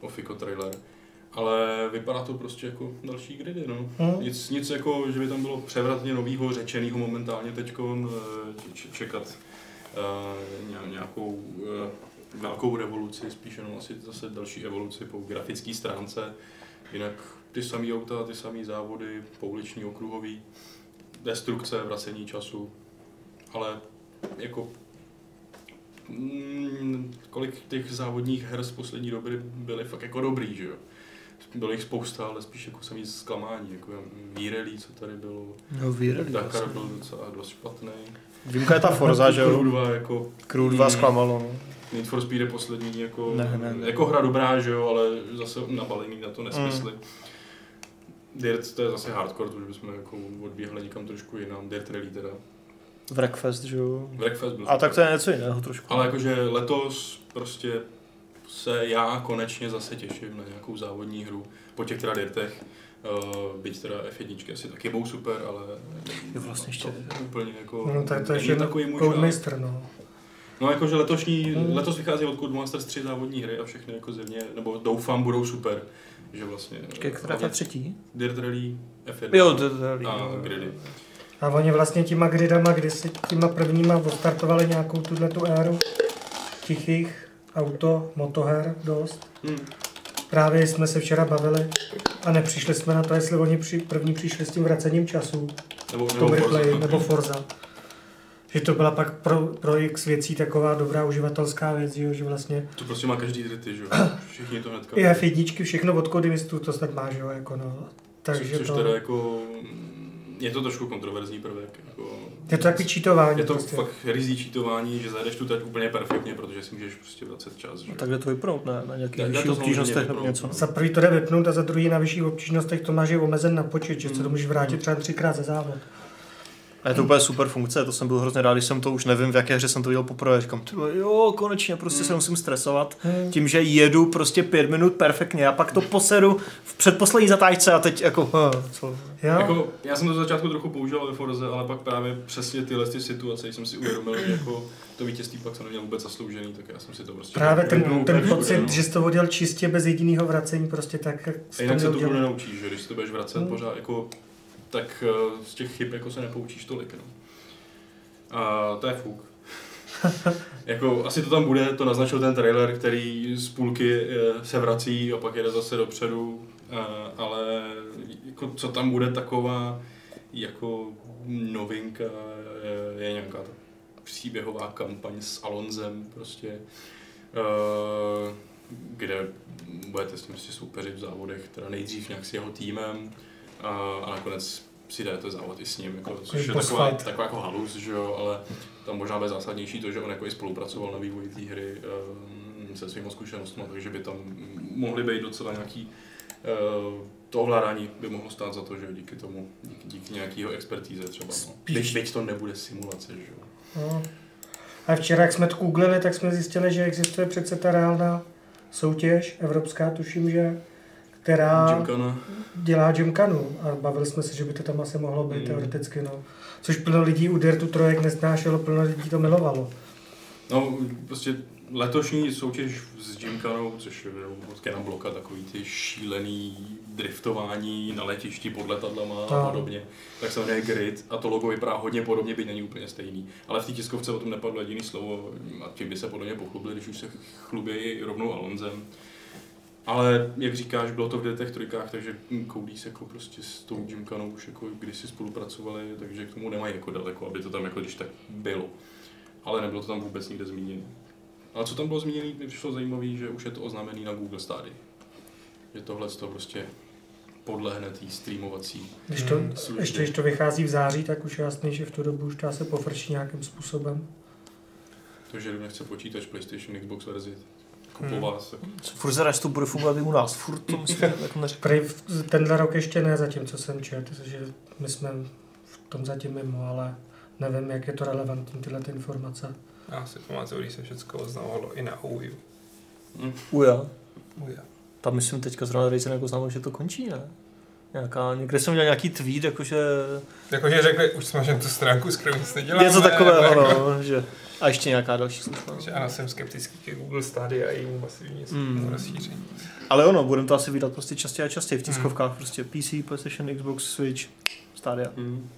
o Fico trailer. Ale vypadá to prostě jako další gridy, no. hm? Nic, nic jako, že by tam bylo převratně novýho, řečenýho momentálně teď čekat uh, nějakou uh, velkou revoluci, spíš jenom asi zase další evoluci po grafické stránce. Jinak ty samé auta, ty samé závody, pouliční, okruhový, destrukce, vracení času, ale jako mm, kolik těch závodních her z poslední doby byly fakt jako dobrý, že jo? Bylo jich spousta, ale spíš jako samý zklamání, jako Vírelí, co tady bylo, No výrobí. Dakar byl docela dost špatný. Výjimka je ta Forza, že Crew jo? 2 jako Crew 2 Mm. zklamalo, no. Need for Speed je poslední jako, Ne, ne, ne. jako hra dobrá, že jo, ale zase nabalený na to nesmysly. Mm. Dirt to je zase hardcore, to už bychom jako odběhli někam trošku jinam, Dirt Rally teda. Wreckfest, že jo? Wreckfest byl A tak to je něco jiného trošku. Ale jakože letos prostě se já konečně zase těším na nějakou závodní hru po těch teda dirtech. Uh, byť teda F1 asi taky budou super, ale Jo, vlastně ještě- to úplně jako No tak to je takový můj Code žánr. Master, no. No jakože letošní, Hmm. letos vychází od Codemasters tři závodní hry a všechny jako zjevně, nebo doufám, budou super. Že vlastně... Počkej, která ta třetí? Dirt Rally, F1 Jo, to, to, a Gridy. A oni vlastně těma gridama, kdysi těma prvníma odstartovali nějakou tuhle tu éru tichých auto, motoher dost. Hmm. Právě jsme se včera bavili a nepřišli jsme na to, jestli oni při, první přišli s tím vracením času, Nebo, v nebo tom Forza. replay, nebo Forza. Že to byla pak pro, pro x věcí taková dobrá uživatelská věc, jo, že vlastně To prostě má každý drity, že jo? Všichni to hnedka. i F1, všechno od kodivistů to snad má, že jo, jako no. Takže což, což to, teda jako... Je to trošku kontroverzní prvek. Jako, je to takový čítování je to prostě. fakt rizí čítování, že zajedeš tu teď úplně perfektně, protože si můžeš prostě vracet čas. Že? No, takhle to vypnout, ne? Na nějakých Tak, vyšších tak to obtížnostech nebo něco. Za prvý to jde vypnout a za druhý na vyšších obtížnostech to máš je omezen na počet, že se to Mm. můžeš vrátit třeba třikrát za závod. A je to úplně super funkce, to jsem byl hrozně rád, když jsem to už nevím, v jaké hře jsem to viděl poprvé. Říkám, jo, konečně, prostě se musím stresovat. Hmm. Tím, že jedu prostě pět minut perfektně a pak to posedu v předposlední zatáčce a teď jako, huh, co? Jo? Jako, já jsem to za začátku trochu používal ve Forze, ale pak právě přesně tyhle ty situace jsem si uvědomil, že jako to vítězství pak jsem neměl vůbec zasloužený, tak já jsem si to prostě... Právě ten, ten úplně pocit, no. že jsi to odjel čistě bez jediného vracení, prostě tak, jak A jinak se to nenaučíš, že když si to budeš vracet Hmm. pořád, jako, tak eh, z těch chyb jako se nepoučíš tolik. No. A to je fuk. jako, asi to tam bude, to naznačil ten trailer, který z půlky eh, se vrací a pak jede zase dopředu, eh, ale jako, co tam bude taková jako novinka, je, je nějaká ta příběhová kampaň s Alonzem prostě, kde budete s ním prostě soupeřit v závodech, teda nejdřív nějak s jeho týmem a, a nakonec si dáte závod i s ním, jako, což je taková, taková jako halus, že jo, ale tam možná bude zásadnější to, že on jako i spolupracoval na vývoji té hry um, se svými zkušenostmi, takže by tam mohly být docela nějaký uh, to ovládání by mohlo stát za to, že díky tomu, díky, díky nějakého expertíze třeba. No. Byť, byť to nebude simulace, že jo. No. A včera, jak jsme to googlili, tak jsme zjistili, že existuje přece ta reálná soutěž, evropská tuším, že, která Gymkhana. dělá Gymkanu. A bavili jsme se, že by to tam asi mohlo být Mm. teoreticky. No. Což plno lidí u Dirtu trojek nesnášelo, plno lidí to milovalo. No, prostě letošní soutěž s Gymkanou, což je od Kena Bloka, takový ty šílený driftování na letišti pod letadlama a podobně, tak se jmenuje Grid a to logo vypadá hodně podobně, byť není úplně stejný. Ale v té tiskovce o tom nepadlo jediný slovo a tím by se podle mě pochlubili, když už se chlubí rovnou Alonzem. Ale jak říkáš, bylo to v Detech trojkách, takže Cody se jako prostě s tou Gymkanou už jako kdysi spolupracovali, takže k tomu nemají jako daleko, aby to tam jako když tak bylo. Ale nebylo to tam vůbec nikde zmíněno. Ale co tam bylo zmíněné, mi přišlo zajímavé, že už je to oznámený na Google Stadia. Že tohle to prostě podlehne té streamovací Když to, služby. ještě když to vychází v září, tak už je jasný, že v tu dobu už to asi pofrčí nějakým způsobem. To, že nechce počítač PlayStation, Xbox verzi, jako Hmm. po vás. tak- Furt zadač to bude fungovat i u nás, furt to myslím, neřekl. Prý tenhle rok ještě ne, zatím, co jsem četl, že my jsme v tom zatím mimo, ale nevím, jak je to relevantní, tyhle ty informace. Já si pamatuju, když se všechno oznamovalo i na Ouiju. Hm. Uja. Ouija. Tam myslím teďka zrovna Racing jako znamená, že to končí, ne? Nějaká, někde jsem měl nějaký tweet, jakože Jakože řekli, už smažem tu stránku, s kterou nic neděláme. něco takového, jako- no, že a ještě nějaká další služba. Takže ano, jsem skeptický ke Google Stadia a jejímu masivní Mm. mm. rozšíření. Ale ono, budeme to asi vydat prostě častěji a častěji v tiskovkách, prostě PC, PlayStation, Xbox, Switch, Stadia. Hm.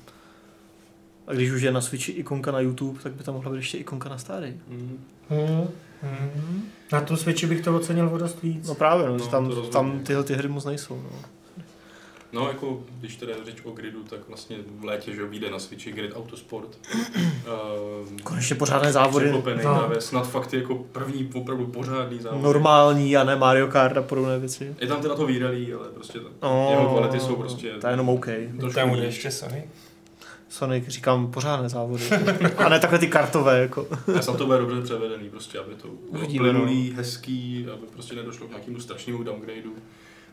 A když už je na Switchi ikonka na YouTube, tak by tam mohla být ještě ikonka na Stadia. Hm. Hmm. Mm. Na tom Switchi bych to ocenil o dost víc. No právě, no, No, tam, tam tyhle ty hry moc nejsou. No. No, jako, když teda je řeč o gridu, tak vlastně v létě, že jo, vyjde na Switchi Grid Autosport. Ehm, Konečně pořádné závody. No. právě, snad fakt jako první opravdu pořádný závod. Normální a ne Mario Kart a podobné věci. Je tam teda to výralý, ale prostě to, No, jeho kvality jsou prostě... To je jenom OK. Tam bude níž. ještě Sony. Sonic, říkám, pořádné závody. a ne takové ty kartové, jako. Já jsem to bude dobře převedený, prostě, aby to bylo plynulý, hezký, aby prostě nedošlo k nějakému strašnému downgradeu.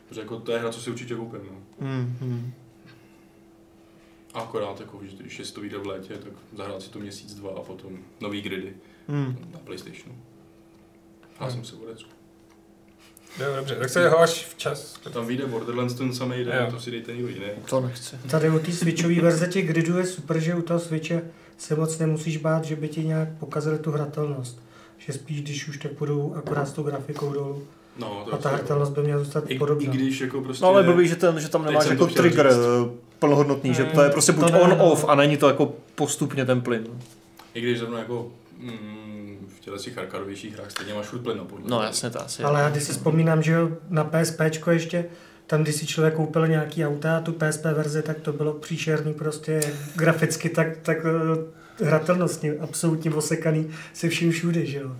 Protože jako to je hra, co si určitě koupím, no. Mm, mm. A akorát, jako, že když si to vyjde v létě, tak zahrát si to měsíc, dva a potom nový gridy Mm. na Playstationu. Já jsem se odecku. Jo, dobře, tak se ho až včas. Tam vyjde Borderlands ten samý den, Jo. to si dejte někdo jiný. To nechci. Tady u té switchové verze těch gridů je super, že u toho switche se moc nemusíš bát, že by ti nějak pokazili tu hratelnost. Že spíš, když už tak budou akorát s tou grafikou dolů. No, to A ta to- hratelnost by měla zůstat I, I podobná. když jako prostě... No ale blbý, že, ten, že tam nemáš jako trigger říct. plnohodnotný, že to je prostě buď ne, on, no. off a není to jako postupně ten plyn. I když zrovna jako mm, v těle těch arkadovějších hrách stejně máš furt plyn podle. No jasně, to asi. Ale já když si vzpomínám, že jo, na PSP ještě, tam když si člověk koupil nějaký auta a tu PSP verzi, tak to bylo příšerný prostě graficky, tak, tak hratelnostně, absolutně osekaný se vším všude, že jo.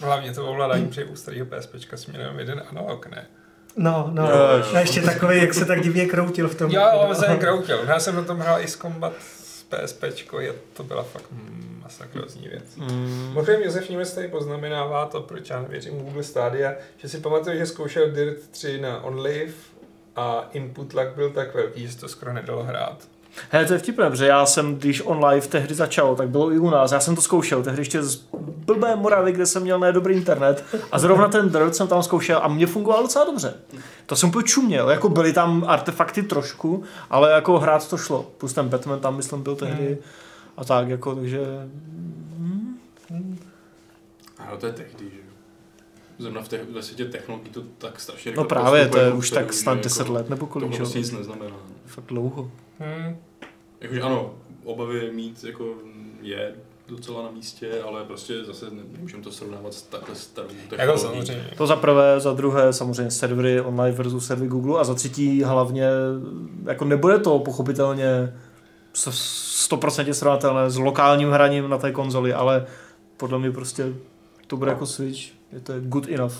Hlavně to ovládání při u starého PSPčka směrem jeden analog, ne? No, no, Jo, jo, a ještě takový, jak se tak divně kroutil v tom. Já ale jsem kroutil. Já jsem na tom hrál i s Combat s PSPčko, je, to byla fakt mm, masakrozní věc. Mm. Mimochodem Josef Němec tady poznamenává to, proč já nevěřím Google Stadia, že si pamatuju, že zkoušel Dirt 3 na OnLive a input lag byl tak velký, že se to skoro nedalo hrát. Hele, to je vtipné, protože já jsem, když on live tehdy začal, tak bylo i u nás, já jsem to zkoušel, tehdy ještě z blbé Moravy, kde jsem měl nedobrý internet a zrovna ten Dirt jsem tam zkoušel a mě fungoval docela dobře. To jsem úplně čuměl, jako byly tam artefakty trošku, ale jako hrát to šlo. Plus ten Batman tam, myslím, byl tehdy a tak, jako, takže... A to je tehdy, že jo. Zrovna v te- ve světě technologií to tak strašně No právě, to je už tak snad jako 10 let nebo To kolik, že prostě nic neznamená. Fakt dlouho. Hmm. Jakože ano, obavy mít jako je docela na místě, ale prostě zase ne- nemůžeme to srovnávat s takhle starou Jako technologií. samozřejmě. To za prvé, za druhé samozřejmě servery online versus servery Google a za třetí hlavně jako nebude to pochopitelně s- 100% srovnatelné s lokálním hraním na té konzoli, ale podle mě prostě to bude jako Switch, je to good enough.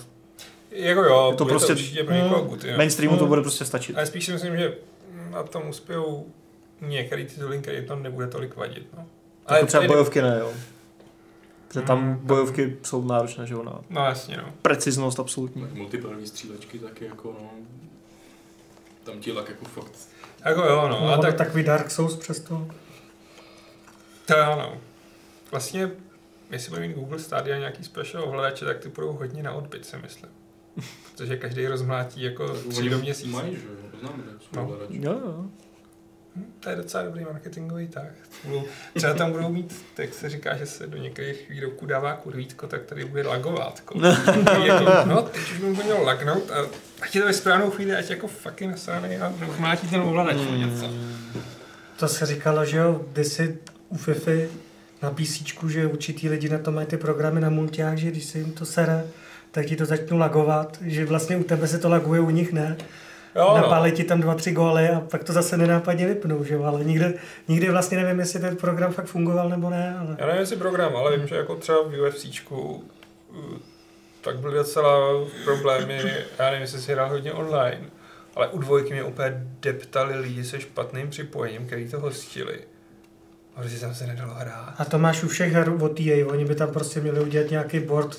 Jako jo, Je to bude prostě- to určitě pro někoho Mm. good, jo. Mainstreamu to Hmm. bude prostě stačit. Ale spíš si myslím, že na tom uspějou některý tituly, který to nebude tolik vadit. No. Jako třeba bojovky ne, jo. Protože tam Hmm. bojovky jsou náročné, že jo, na No jasně, no. preciznost absolutní. Tak multiplayerový střílečky taky jako no, tam ti lak jako fakt Jako jo, no. No, A tak... tak, takový Dark Souls přesto. to jo, no. Vlastně, jestli bude mít Google Stadia nějaký special ovladače, tak ty budou hodně na odbyt, si myslím. Protože každý rozmlátí jako tři do měsíce. Mají, že jo, známe, jak jsou No. Jo, jo. To je docela dobrý marketingový. Budou- Třeba tam budou mít, tak se říká, že se do některých výrobků dává kurvítko, tak tady bude lagovátko. jako, no, teď už by měl lagnout a ať je to ve správnou chvíli, ať jako fucking nasraný a rozmlátí ten ovladač nebo něco. To se říkalo, že jo, kdysi u Fifi na PC, že určitý lidi na to mají ty programy na multiách, že když se jim to sere, tak ti to začnou lagovat, že vlastně u tebe se to laguje, u nich ne. Jo, no. Napálí ti tam dva, tři góly a pak to zase nenápadně vypnou, že jo, ale nikdy, nikdy vlastně nevím, jestli ten program fakt fungoval nebo ne, ale... Já nevím, jestli program, ale vím, že jako třeba v UFCčku uh, tak byly docela problémy, já nevím, jestli si hrál hodně online, ale u dvojky mě úplně deptali lidi se špatným připojením, který to hostili. A prostě tam se nedalo hrát. A to máš u všech her od EA, oni by tam prostě měli udělat nějaký board,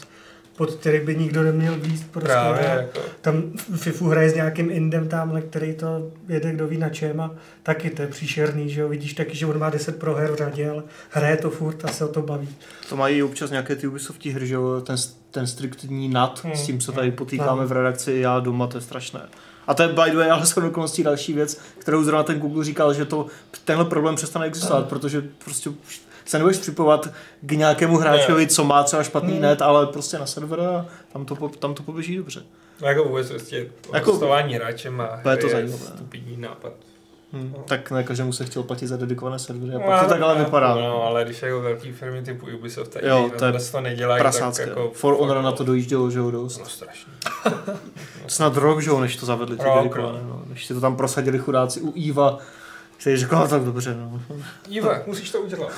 pod který by nikdo neměl výst. Prostě, Právě jako. Tam FIFU hraje s nějakým indem tamhle, který to jede kdo ví na čem a taky to je příšerný, že jo, vidíš taky, že on má 10 proher v řadě, ale hraje to furt a se o to baví. To mají občas nějaké ty Ubisofti hry, že jo, ten, ten striktní nad, Hmm. s tím se tady potýkáme No. v redakci, já doma, to je strašné. A to je by the way, ale shodou okolností další věc, kterou zrovna ten Google říkal, že to, tenhle problém přestane existovat, protože prostě už se nebudeš připovat k nějakému hráčovi, co má třeba špatný Hmm. net, ale prostě na server a tam to, tam to poběží dobře. No jako vůbec prostě Jako- hostování hráčem a To je to zajímavé. stupidní nápad. Hm. No. Tak ne každému se chtěl platit za dedikované servery a pak to tak ale vypadá. No, ale když jako velký firmy typu Ubisoft tady Jo, to je to, to nedělají, tak Prasácké. jako... For Honor na to dojíždělo, že jo, No dost. strašný. Snad rok, že jo, než to zavedli ty dedikované, no. Než si to tam prosadili chudáci u Eva, řekl, no tak dobře, no. Iva, musíš to udělat.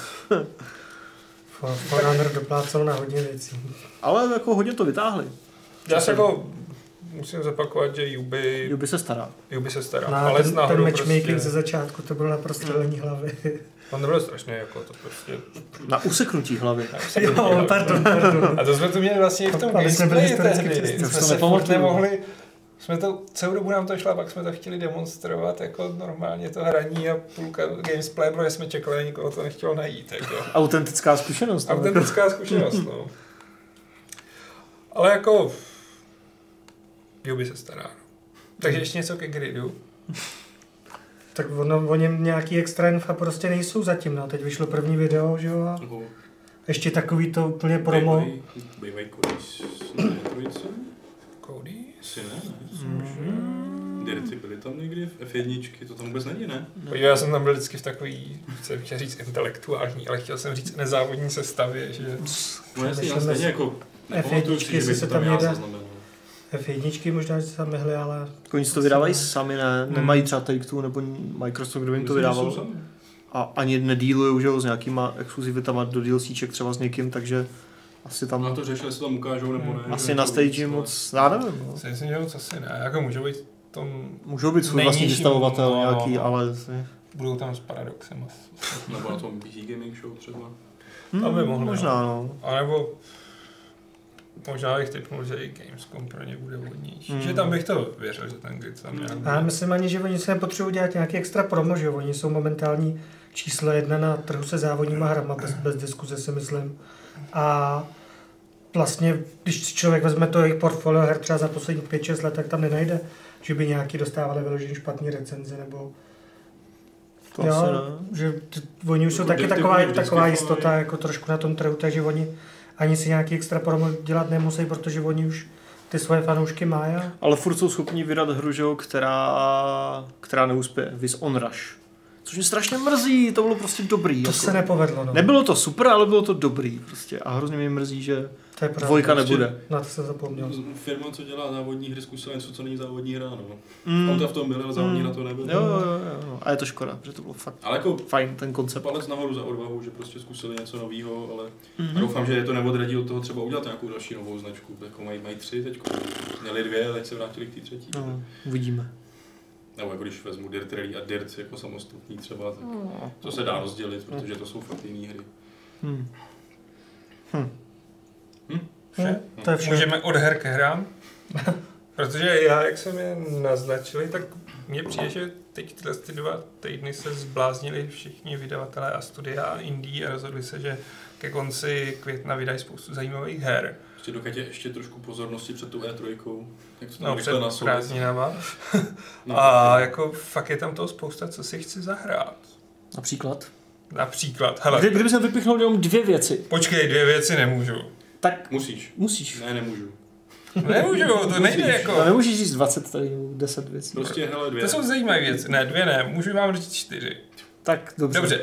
For For Honor doplácel na hodně věcí. Ale jako hodně to vytáhli. Já se jako musím zopakovat, že Ubi, Juby se stará. Ubi se stará. No, ale ten, ten matchmaking prostě, ze začátku, to bylo na prostřelení hlavy. On nebyl strašný, jako to prostě... Na useknutí hlavy. jo, pardon, pardon. A to jsme to měli vlastně v tom jsme historicky tehdy. Jsme to se furt nemohli... Jsme to, celou dobu nám to šlo, a pak jsme to chtěli demonstrovat jako normálně to hraní a půlka gamesplay, protože jsme čekali a nikoho to nechtělo najít. Jako. Autentická zkušenost. no. Autentická zkušenost, no. Ale jako... Juby se stará. no. Takže ještě něco ke gridu. Tak ono, o něm nějaký extra infa prostě nejsou zatím, no. Teď vyšlo první video, že jo, ještě takový to úplně promo. Bývají- kodis na Asi ne, ne. Dirty byly tam někdy v F1, to tam vůbec není, ne? Podívej, já jsem tam byl vždycky v takový, jsem chtěl říct intelektuální, ale chtěl jsem říct nezávodní sestavě, že No jasně, já stejně jako nepamatuju si, F1 že by si se tam tam já jede. zaznamenal. F1 možná, že se tam myhli, ale Oni si to vydávají sami, ne? Hmm. Nemají třeba Take-Two nebo Microsoft, kdo jim to Myslím, že vydával. A ani nedílujou, že jo, s nějakýma exkluzivitama do DLCček třeba s někým, takže asi tam, No to řešili, jestli tam ukážou nebo ne. asi na stage moc, já nevím, no. si myslím, že moc asi ne. Jako může být tom, Můžou být svůj vlastní vystavovatel no, nějaký, no. ale... budou tam s paradoxem. asi. Nebo na tom PC Gaming Show třeba. To by mohlo, Možná, no. A nebo možná bych typnul, že i Gamescom pro ně bude vhodnější. Hmm. Že tam bych to věřil, že ten grid tam nějak já myslím ani, že oni se nepotřebují dělat nějaký extra promo, že. Oni jsou momentální číslo jedna na trhu se závodníma hrama, bez, bez diskuze si myslím. A vlastně, když si člověk vezme to jejich portfolio her třeba za posledních 5-6 let, tak tam nenajde, že by nějaký dostávali vyloženě špatný recenze, nebo To jo, asi ne. že t- oni už jsou Jako taky taková, taková jistota jako trošku na tom trhu, takže oni ani si nějaký extra promo dělat nemusí, protože oni už ty svoje fanoušky mají. a- Ale furt jsou schopni vydat hru, že která, která neuspěje. Vis on Rush. Což mě strašně mrzí, to bylo prostě dobrý. To jako. se nepovedlo. No. Nebylo to super, ale bylo to dobrý prostě. A hrozně mě mrzí, že to je pravda. dvojka prostě- nebude. Na to jsem zapomněl. Firma, co dělá závodní hry, zkusila něco, co není závodní hra, no. Mm. Auta v tom byly, ale závodní Mm. hra to nebylo. Jo, jo, jo, jo. A je to škoda, protože to bylo fakt Ale jako fajn ten koncept. palec nahoru za odvahu, že prostě zkusili něco nového, ale Mhm. a doufám, že je to neodradí od toho třeba udělat nějakou další novou značku. Jako mají, mají tři teď, měli dvě, ale teď se vrátili k té třetí. No, uvidíme. Nebo jako když vezmu Dirt Rally a Dirt jako samostatný třeba, tak No. to se dá rozdělit, protože to jsou fakt jiné hry. Hm. Hm, to je vše. Můžeme od her ke hrám? Protože já, jak jsem je naznačili, tak mně přijde, že teď tyhle ty dva týdny se zbláznili všichni vydavatelé a studia a indie a rozhodli se, že ke konci května vydají spoustu zajímavých her. Ještě dokud je ještě trošku pozornosti před tou E3, jak to tam No, rychle před nasouvat. prázdninama. No, A jako fakt je tam toho spousta, co si chci zahrát. Například. Například, hele, Kdy, kdyby jsem vypichnul jenom dvě věci, počkej, dvě věci nemůžu. tak Musíš. musíš. Ne, nemůžu. Nemůžu, to nejde No, jako. nemůžeš říct 20 tady, 10 věcí. Prostě, hele, dvě. To jsou zajímavé věci. Ne, dvě ne, můžu vám říct čtyři. Tak dobře. Dobře.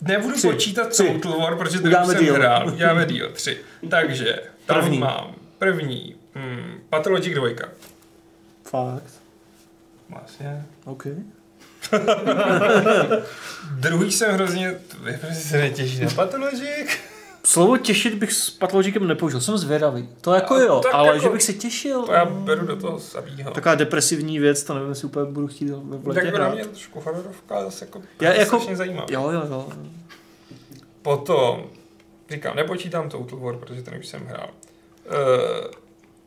Nebudu Tři. počítat Tři. Total War, protože to jsem deal. hrál. Uděláme deal. Tři. Takže, tam První. mám první. Hmm, Pathologic 2. Fakt. Vlastně. OK. Druhý jsem hrozně... Vy prostě se netěší na Pathologic? Slovo těšit bych s patologicem nepoužil, jsem zvědavý. To jako A jo, tak ale jako- že bych se těšil. To já beru do toho samýho. Taková depresivní věc, to nevím, jestli úplně budu chtít v v letě Tak na hrát. mě trošku hororovka, zase jako, Já jako-. Jo, jo, jo. Potom, říkám, nepočítám Total War, protože ten už jsem hrál. Uh,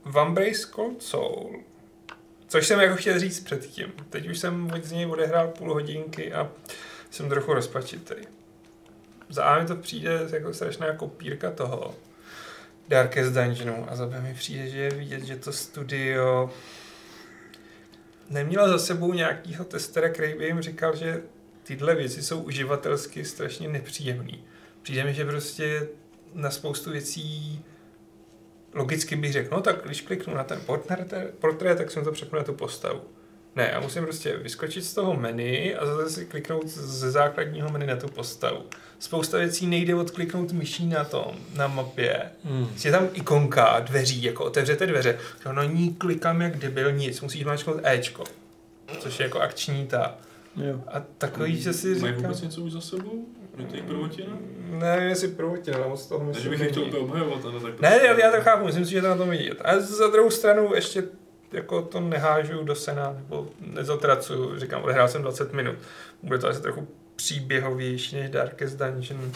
Vambrace Cold Soul, což jsem jako chtěl říct předtím. Teď už jsem z něj odehrál půl hodinky a jsem trochu rozpačitý. Za A mi to přijde jako strašná kopírka toho Darkest Dungeonu a za B mi přijde, že je vidět, že to studio nemělo za sebou nějakýho testera, který by jim říkal, že tyhle věci jsou uživatelsky strašně nepříjemný. Přijde mi, že prostě na spoustu věcí logicky bych řekl, no tak když kliknu na ten portrét, portrét tak jsem to přepnu na tu postavu. Ne, já musím prostě vyskočit z toho menu a zase si kliknout ze základního menu na tu postavu. Spousta věcí nejde odkliknout myší na tom, na mapě. Hmm. Je tam ikonka dveří, jako otevřete dveře, no na ní klikám jak debil nic, musíš máčknout Ečko, což je jako akční ta. jo. A takový, že si Mají říkám, vůbec něco už za sebou? Je to jejich prvotina? nevím, jestli prvotina, ale moc toho Ne, myslím že bych to není. úplně obhajoval, ale tak Ne, já, já to chápu, myslím si, že to na tom vidět. A za druhou stranu ještě jako to nehážu do sena, nebo nezatracuju, říkám, odehrál jsem 20 minut. Bude to asi trochu příběhovější než Darkest Dungeon.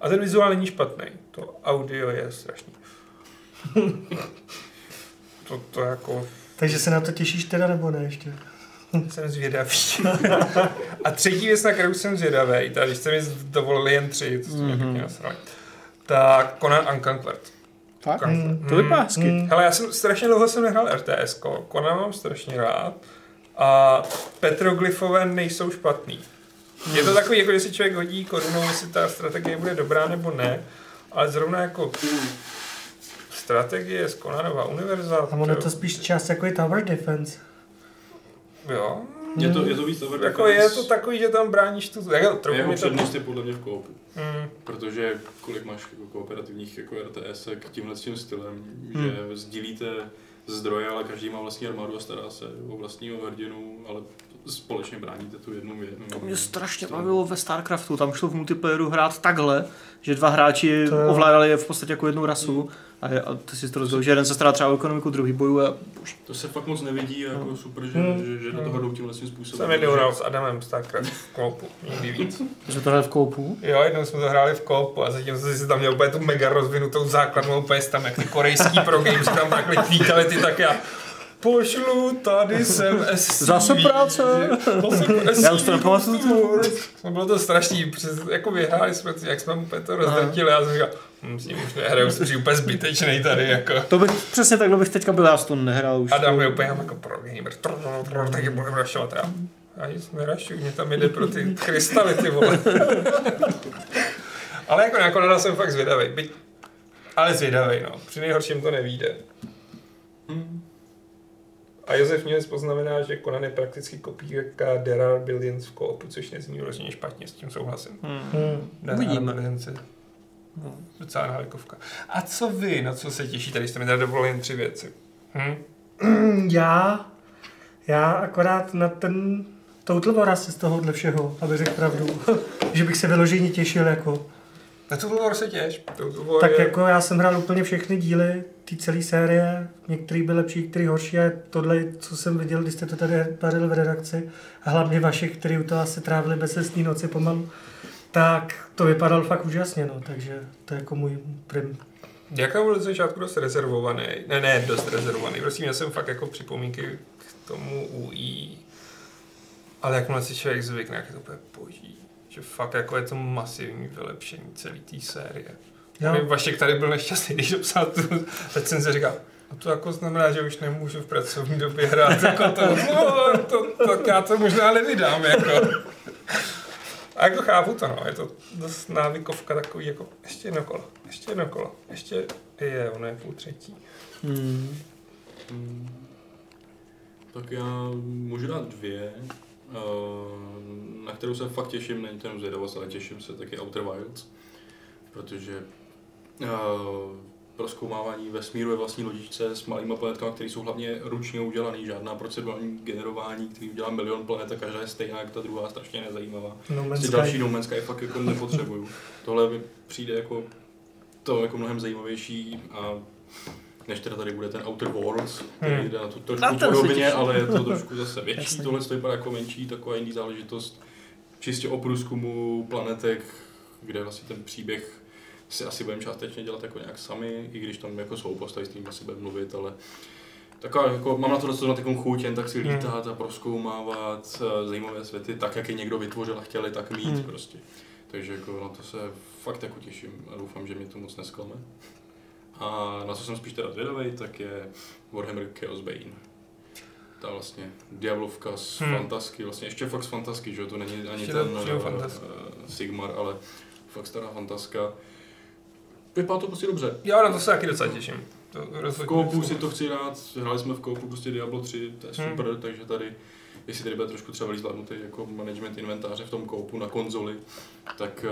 A ten vizuál není špatný, to audio je strašný. to, to jako Takže se na to těšíš teda nebo ne ještě? Jsem zvědavý. a třetí věc, na kterou jsem zvědavý, tady jste mi dovolili jen tři, to jsme Mhm. mm-hmm. nasrali. Tak Conan Unconquered. Fakt? Mm. To vypadá hezky. Mm. Hele, já jsem strašně dlouho jsem nehrál RTS, Kona mám strašně rád a petroglyfové nejsou špatný. Je to takový, jako že si člověk hodí korunou, jestli ta strategie bude dobrá nebo ne, ale zrovna jako strategie z Konanova univerza, A ono je to spíš část jako je Tower Defense. Jo, Je to, je to víc tower jako je to takový, že tam bráníš tu, jako Jeho trochu mi to... přednost je podle mě v koopu. Mm, Protože kolik máš jako kooperativních jako RTSek tímhle tím stylem, Hmm. že sdílíte zdroje, ale každý má vlastní armádu a stará se o vlastního hrdinu, ale společně bráníte tu jednu jednu. To mě strašně bavilo ve StarCraftu, tam šlo v multiplayeru hrát takhle, že dva hráči To jo. ovládali je v podstatě jako jednu rasu a, je, a ty si to rozdělil, že jeden se stará třeba o ekonomiku, druhý bojuje To se fakt moc nevidí a jako super, že, Hmm. že, že do toho jdou tímhle tím způsobem. jsem jednou hrál s Adamem Starcraft v koupu, nikdy víc. že to hraje v koupu. Jo, jednou jsme to hráli v koupu a zatím jsem si tam měl úplně tu mega rozvinutou základnou úplně tam, jak ty korejský pro games tam takhle klíkali ty, tak já pošlu tady sem SCV. Zase práce. Já už to nepamatuju. Bylo to strašný, přes, jako vyhráli jsme, jak jsme mu to rozdrtili, já jsem říkal, hm, s ním už nehraju, jsem si úplně zbytečnej tady, jako. To bych, přesně takhle bych teďka byl, já si to nehrál už. Adam je úplně jako pro gamer, trrr, taky budeme rašovat, já. Já nic nerašuju, mě tam jde pro ty krystaly, ty vole. ale jako nakonec jsem fakt zvědavý, byť, ale zvědavý, no. Při nejhorším to nevíde. Hmm. A Josef Mělec poznamená, že Conan je prakticky kopírka There are Billions v koopu, což nezní vyloženě špatně, s tím souhlasím. Hmm. Hmm. Je docela návykovka. A co vy, na co se těšíte, když jste mi tady dovolili jen tři věci? Hm? Já, já akorát na ten Total War asi z tohohle všeho, aby řekl pravdu, že bych se vyloženě těšil jako. Na to War se těš. Total War Tak je... jako já jsem hrál úplně všechny díly té celé série, některý byly lepší, některý horší a tohle, co jsem viděl, když jste to tady padli v redakci a hlavně vaše, který u toho asi trávili bezsestní noci pomalu, tak to vypadalo fakt úžasně, no, takže to je jako můj prim. Jaká byl ze začátku dost rezervovaný? Ne, ne, dost rezervovaný. Prostě měl jsem fakt jako připomínky k tomu UI. Ale jakmile si člověk zvykne, jak je to úplně boží. Že fakt jako je to masivní vylepšení celé té série. Jo. Jo. Vašek tady byl nešťastný, když psal tu recenzi, říkal, a to jako znamená, že už nemůžu v pracovní době hrát jako to, no, to, tak já to možná nevydám, jako. A jako chápu to, no, je to dost návykovka takový, jako ještě jedno kolo, ještě jedno kolo, ještě, je, ono je půl třetí. Hmm. Hmm. Tak já můžu dát dvě, eh, na kterou se fakt těším, není to jenom zvědavost, ale těším se taky Outer Wilds, protože proskoumávání vesmíru ve vlastní lodičce s malýma planetkami, které jsou hlavně ručně udělané, žádná procedurální generování, který udělá milion planet a každá je stejná, jak ta druhá, strašně nezajímavá. No Man's Prostě další No Sky fakt jako nepotřebuju. Tohle mi přijde jako to jako mnohem zajímavější a než teda tady bude ten Outer Worlds, který Hmm. jde na to Na trošku se podobně, ale je to trošku zase větší. Jasně. Tohle to vypadá jako menší, taková jiný záležitost. Čistě o průzkumu planetek, kde vlastně ten příběh si asi budeme částečně dělat jako nějak sami, i když tam jako jsou postavy, s kterými asi budeme mluvit, ale taková, jako, mám na to docela takovou chuť, jen tak si Hmm. lítat a proskoumávat eh, zajímavé světy, tak jak je někdo vytvořil a chtěli tak mít Hmm. prostě. Takže jako na to se fakt jako těším a doufám, že mě to moc nesklame. A na co jsem spíš teda zvědavý, tak je Warhammer Chaos Bane. Ta vlastně Diablovka z Hmm. Fantasky, vlastně ještě fakt z Fantasky, že to není ani Ještě ten uh. Sigmar, ale fakt stará Fantaska. Vypadá to prostě dobře. Já na to se taky docela těším. To V koupu si to chci rád, hráli jsme v koupu prostě Diablo 3, to je Hmm. super, takže tady, jestli tady bude trošku třeba zvládnutý jako management inventáře v tom koupu na konzoli, tak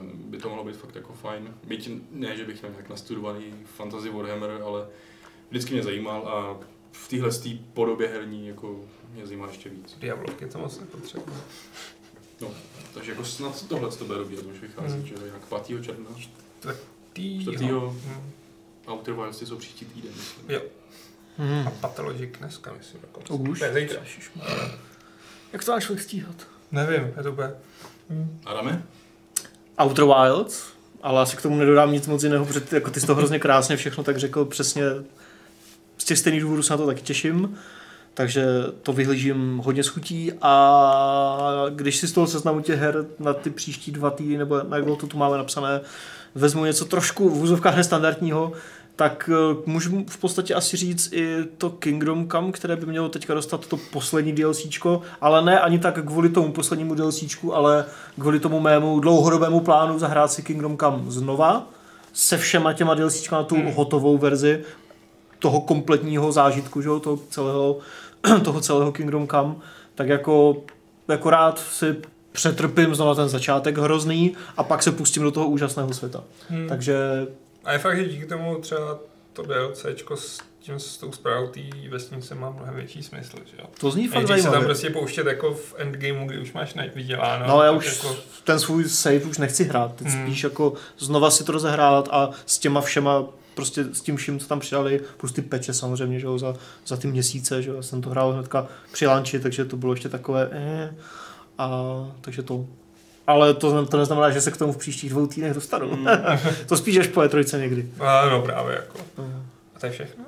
uh, by to mohlo být fakt jako fajn. Byť ne, že bych měl nějak nastudovaný fantasy Warhammer, ale vždycky mě zajímal a v téhle podobě herní jako mě zajímá ještě víc. Diablovky to moc nepotřebuji. No, takže jako snad tohle to bude dobrý, to už vychází, Hmm. že jinak 5. června. Týho. Čtvrtýho. Hm. Outer Wilds jsou příští týden, myslím. Jo. Hmm. A Pathologic dneska, myslím, dokonce. Už? Ne, zítra. Jak to máš stíhat? Nevím, je to úplně... Adame? Outer Wilds, ale asi k tomu nedodám nic moc jiného, protože ty, jako ty jsi to hrozně krásně všechno tak řekl přesně. Z těch stejných důvodů se na to taky těším, takže to vyhlížím hodně schutí a když si z toho seznamu těch her na ty příští dva týdny, nebo na jak to tu máme napsané, vezmu něco trošku v úzovkách nestandardního, tak eh, můžu v podstatě asi říct i to Kingdom Come, které by mělo teďka dostat to poslední DLCčko, ale ne ani tak kvůli tomu poslednímu DLCčku, ale kvůli tomu mému dlouhodobému plánu zahrát si Kingdom Come znova se všema těma DLCčkama na tu Hmm. hotovou verzi toho kompletního zážitku, že jo, toho celého, toho celého Kingdom Come, tak jako, jako rád si přetrpím znova ten začátek hrozný a pak se pustím do toho úžasného světa. Hmm. Takže A je fakt, že díky tomu třeba to DLCčko s tím s tou zprávou té vesnice má mnohem větší smysl, že jo? to zní fakt Nejdřív se tam prostě pouštět jako v endgameu, kdy už máš vyděláno. No, já už Jako, ten svůj save už nechci hrát, teď Hmm. spíš jako znova si to rozehrát a s těma všema, prostě s tím vším, co tam přidali, plus ty peče samozřejmě, že jo, za, za ty měsíce, že jo, já jsem to hrál hnedka při lanči, takže to bylo ještě takové, eh, a takže to. Ale to, to neznamená, že se k tomu v příštích dvou týdnech dostanu. Mm. to spíš až po E3 někdy. a no právě jako. No. A to je všechno?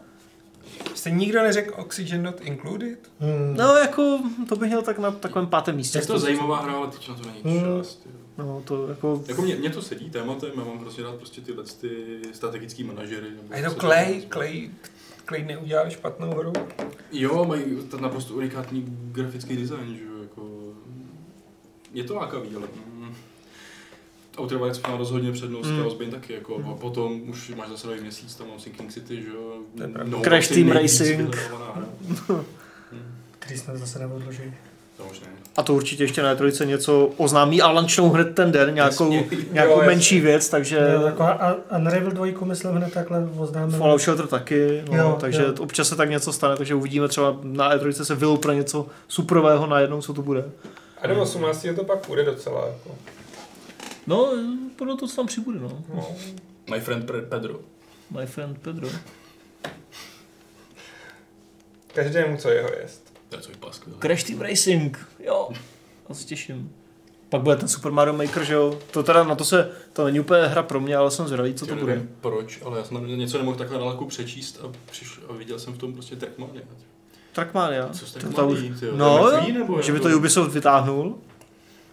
Jste nikdo neřekl Oxygen Not Included? Hmm. No, jako, to bych měl tak na takovém pátém místě. Je to zajímavá hra, ale teď na to není Mm. čas. jo. No, to jako... Jako mě, mě to sedí tématem, já mám prostě rád prostě tyhle ty strategický manažery. nebo A je to Clay, Clay, Clay neudělal špatnou hru? Jo, mají to naprosto unikátní grafický design, že jo. Je to lákavý, ale... Mm, Outer Wilds má rozhodně přednost, Mm. mm. Chaos taky, jako a potom už máš zase nový měsíc, tam mám Sinking City, že jo. No, Crash Team Racing. vyhledávaná hra. Mm, Který snad zase neodloží. To už ne. A to určitě ještě na E3 něco oznámí a lančnou hned ten den, nějakou, Jasně. nějakou Jo, jasně. menší věc, takže... Jo, jako a- a Unravel 2 myslím hned takhle oznámil. Fallout Shelter taky, no, Jo, takže jo. občas se tak něco stane, takže uvidíme třeba na E3 se vyloupne něco superového najednou, co to bude. A do 18. to pak půjde docela jako. No, podle toho, co tam přibude, no. No. My friend Pedro. My friend Pedro. Každému, co jeho jest. To je co paskvěl. Crash Team Racing, jo. To se těším. Pak bude ten Super Mario Maker, že jo. To teda na to se, to není úplně hra pro mě, ale jsem zvědavý, co to Já bude. nevím Proč, ale já jsem něco nemohl takhle dálku přečíst a, přišel, a viděl jsem v tom prostě Trackmania. Trackmania. Co s To- to Trackmanií? No, To jo, nebo že by jako- to Ubisoft vytáhnul.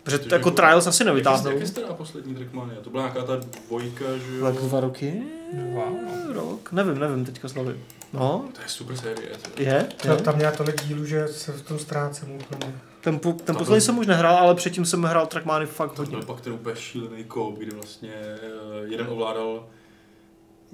Protože to jako jako- Trials asi nevytáhnul. jak je stará poslední Trackmania? To byla nějaká ta dvojka, že jo? Tak dva roky? Dva, no. Rok? Nevím, nevím, teďka slavy. No, To je super série. je, To, je. tam měla tolik dílů, že se v tom ztrácím úplně. Ten, po, ten To poslední jsem už nehrál, ale předtím jsem hrál Trackmany fakt To hodně. byl pak ten úplně šílený koup, kdy vlastně eh, jeden ovládal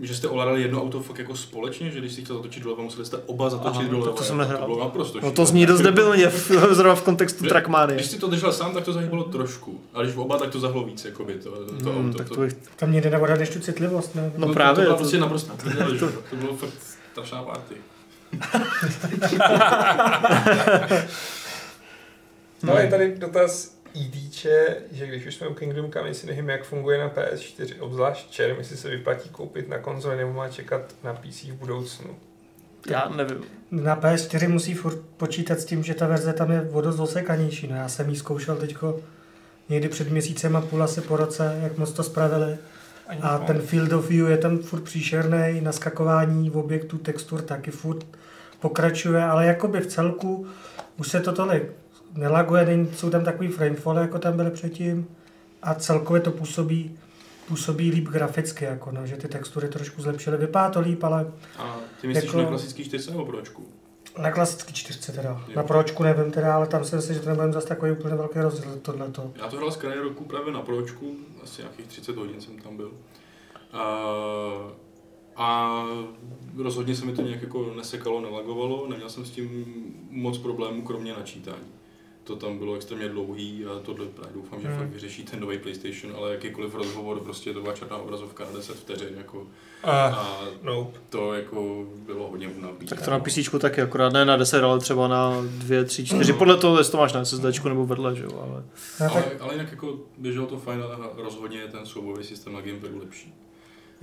že jste ovládali jedno auto fakt jako společně, že když si chtěl zatočit doleva, museli jste oba zatočit Aha, doleva. to- to jsem nehrál. To bylo naprosto No to zní dost debilně, zrovna v kontextu Trackmany. Když si to držel sám, tak to zahýbalo trošku. A když oba, tak to zahlo víc, jakoby to, to Hmm, auto. tak to, to bych... Tam někde nevodat než tu citlivost, ne? No to, právě, To, to to- prostě naprosto jo. To bylo fakt strašná party. No je tady dotaz EDče, že když už jsme u Kingdom Come, jestli nevím, jak funguje na PS4, obzvlášť čerm, jestli se vyplatí koupit na konzoli nebo má čekat na PC v budoucnu. Já nevím. Na PS4 musí furt počítat s tím, že ta verze tam je o dost osekanější. No já jsem ji zkoušel teďko někdy před měsícem a půl asi po roce, jak moc to spravili. Ani A ten field of view je tam furt příšerný, naskakování v objektů, textur taky furt pokračuje, ale jakoby v celku už se to tolik nelaguje, není- jsou tam takový framefall, jako tam byly předtím a celkově to působí, působí líp graficky, jako no, že ty textury trošku zlepšily. Vypadá to líp, ale A ty myslíš Jako- na klasický 4 nebo pročku? na klasický čtyřce teda. Jo. Na pročku nevím teda, ale tam si myslím, že to nebudeme zase takový úplně velký rozdíl tohleto. Já to hrál z kraje roku právě na pročku, asi nějakých 30 hodin jsem tam byl. A, a rozhodně se mi to nějak jako nesekalo, nelagovalo, neměl jsem s tím moc problémů, kromě načítání. To tam bylo extrémně dlouhý a tohle právě doufám, že Hmm. fakt vyřeší ten nový PlayStation, ale jakýkoliv rozhovor, prostě to byla černá obrazovka na 10 vteřin, jako, Uh, a nope. to jako bylo hodně unavný. Tak to na PC taky akorát ne na 10, ale třeba na 2, 3, 4. Podle toho, jestli to máš na SSD nebo vedle, že jo, ale... Ale, ale jinak jako běželo to fajn a rozhodně je ten soubojový systém na gamepadu lepší.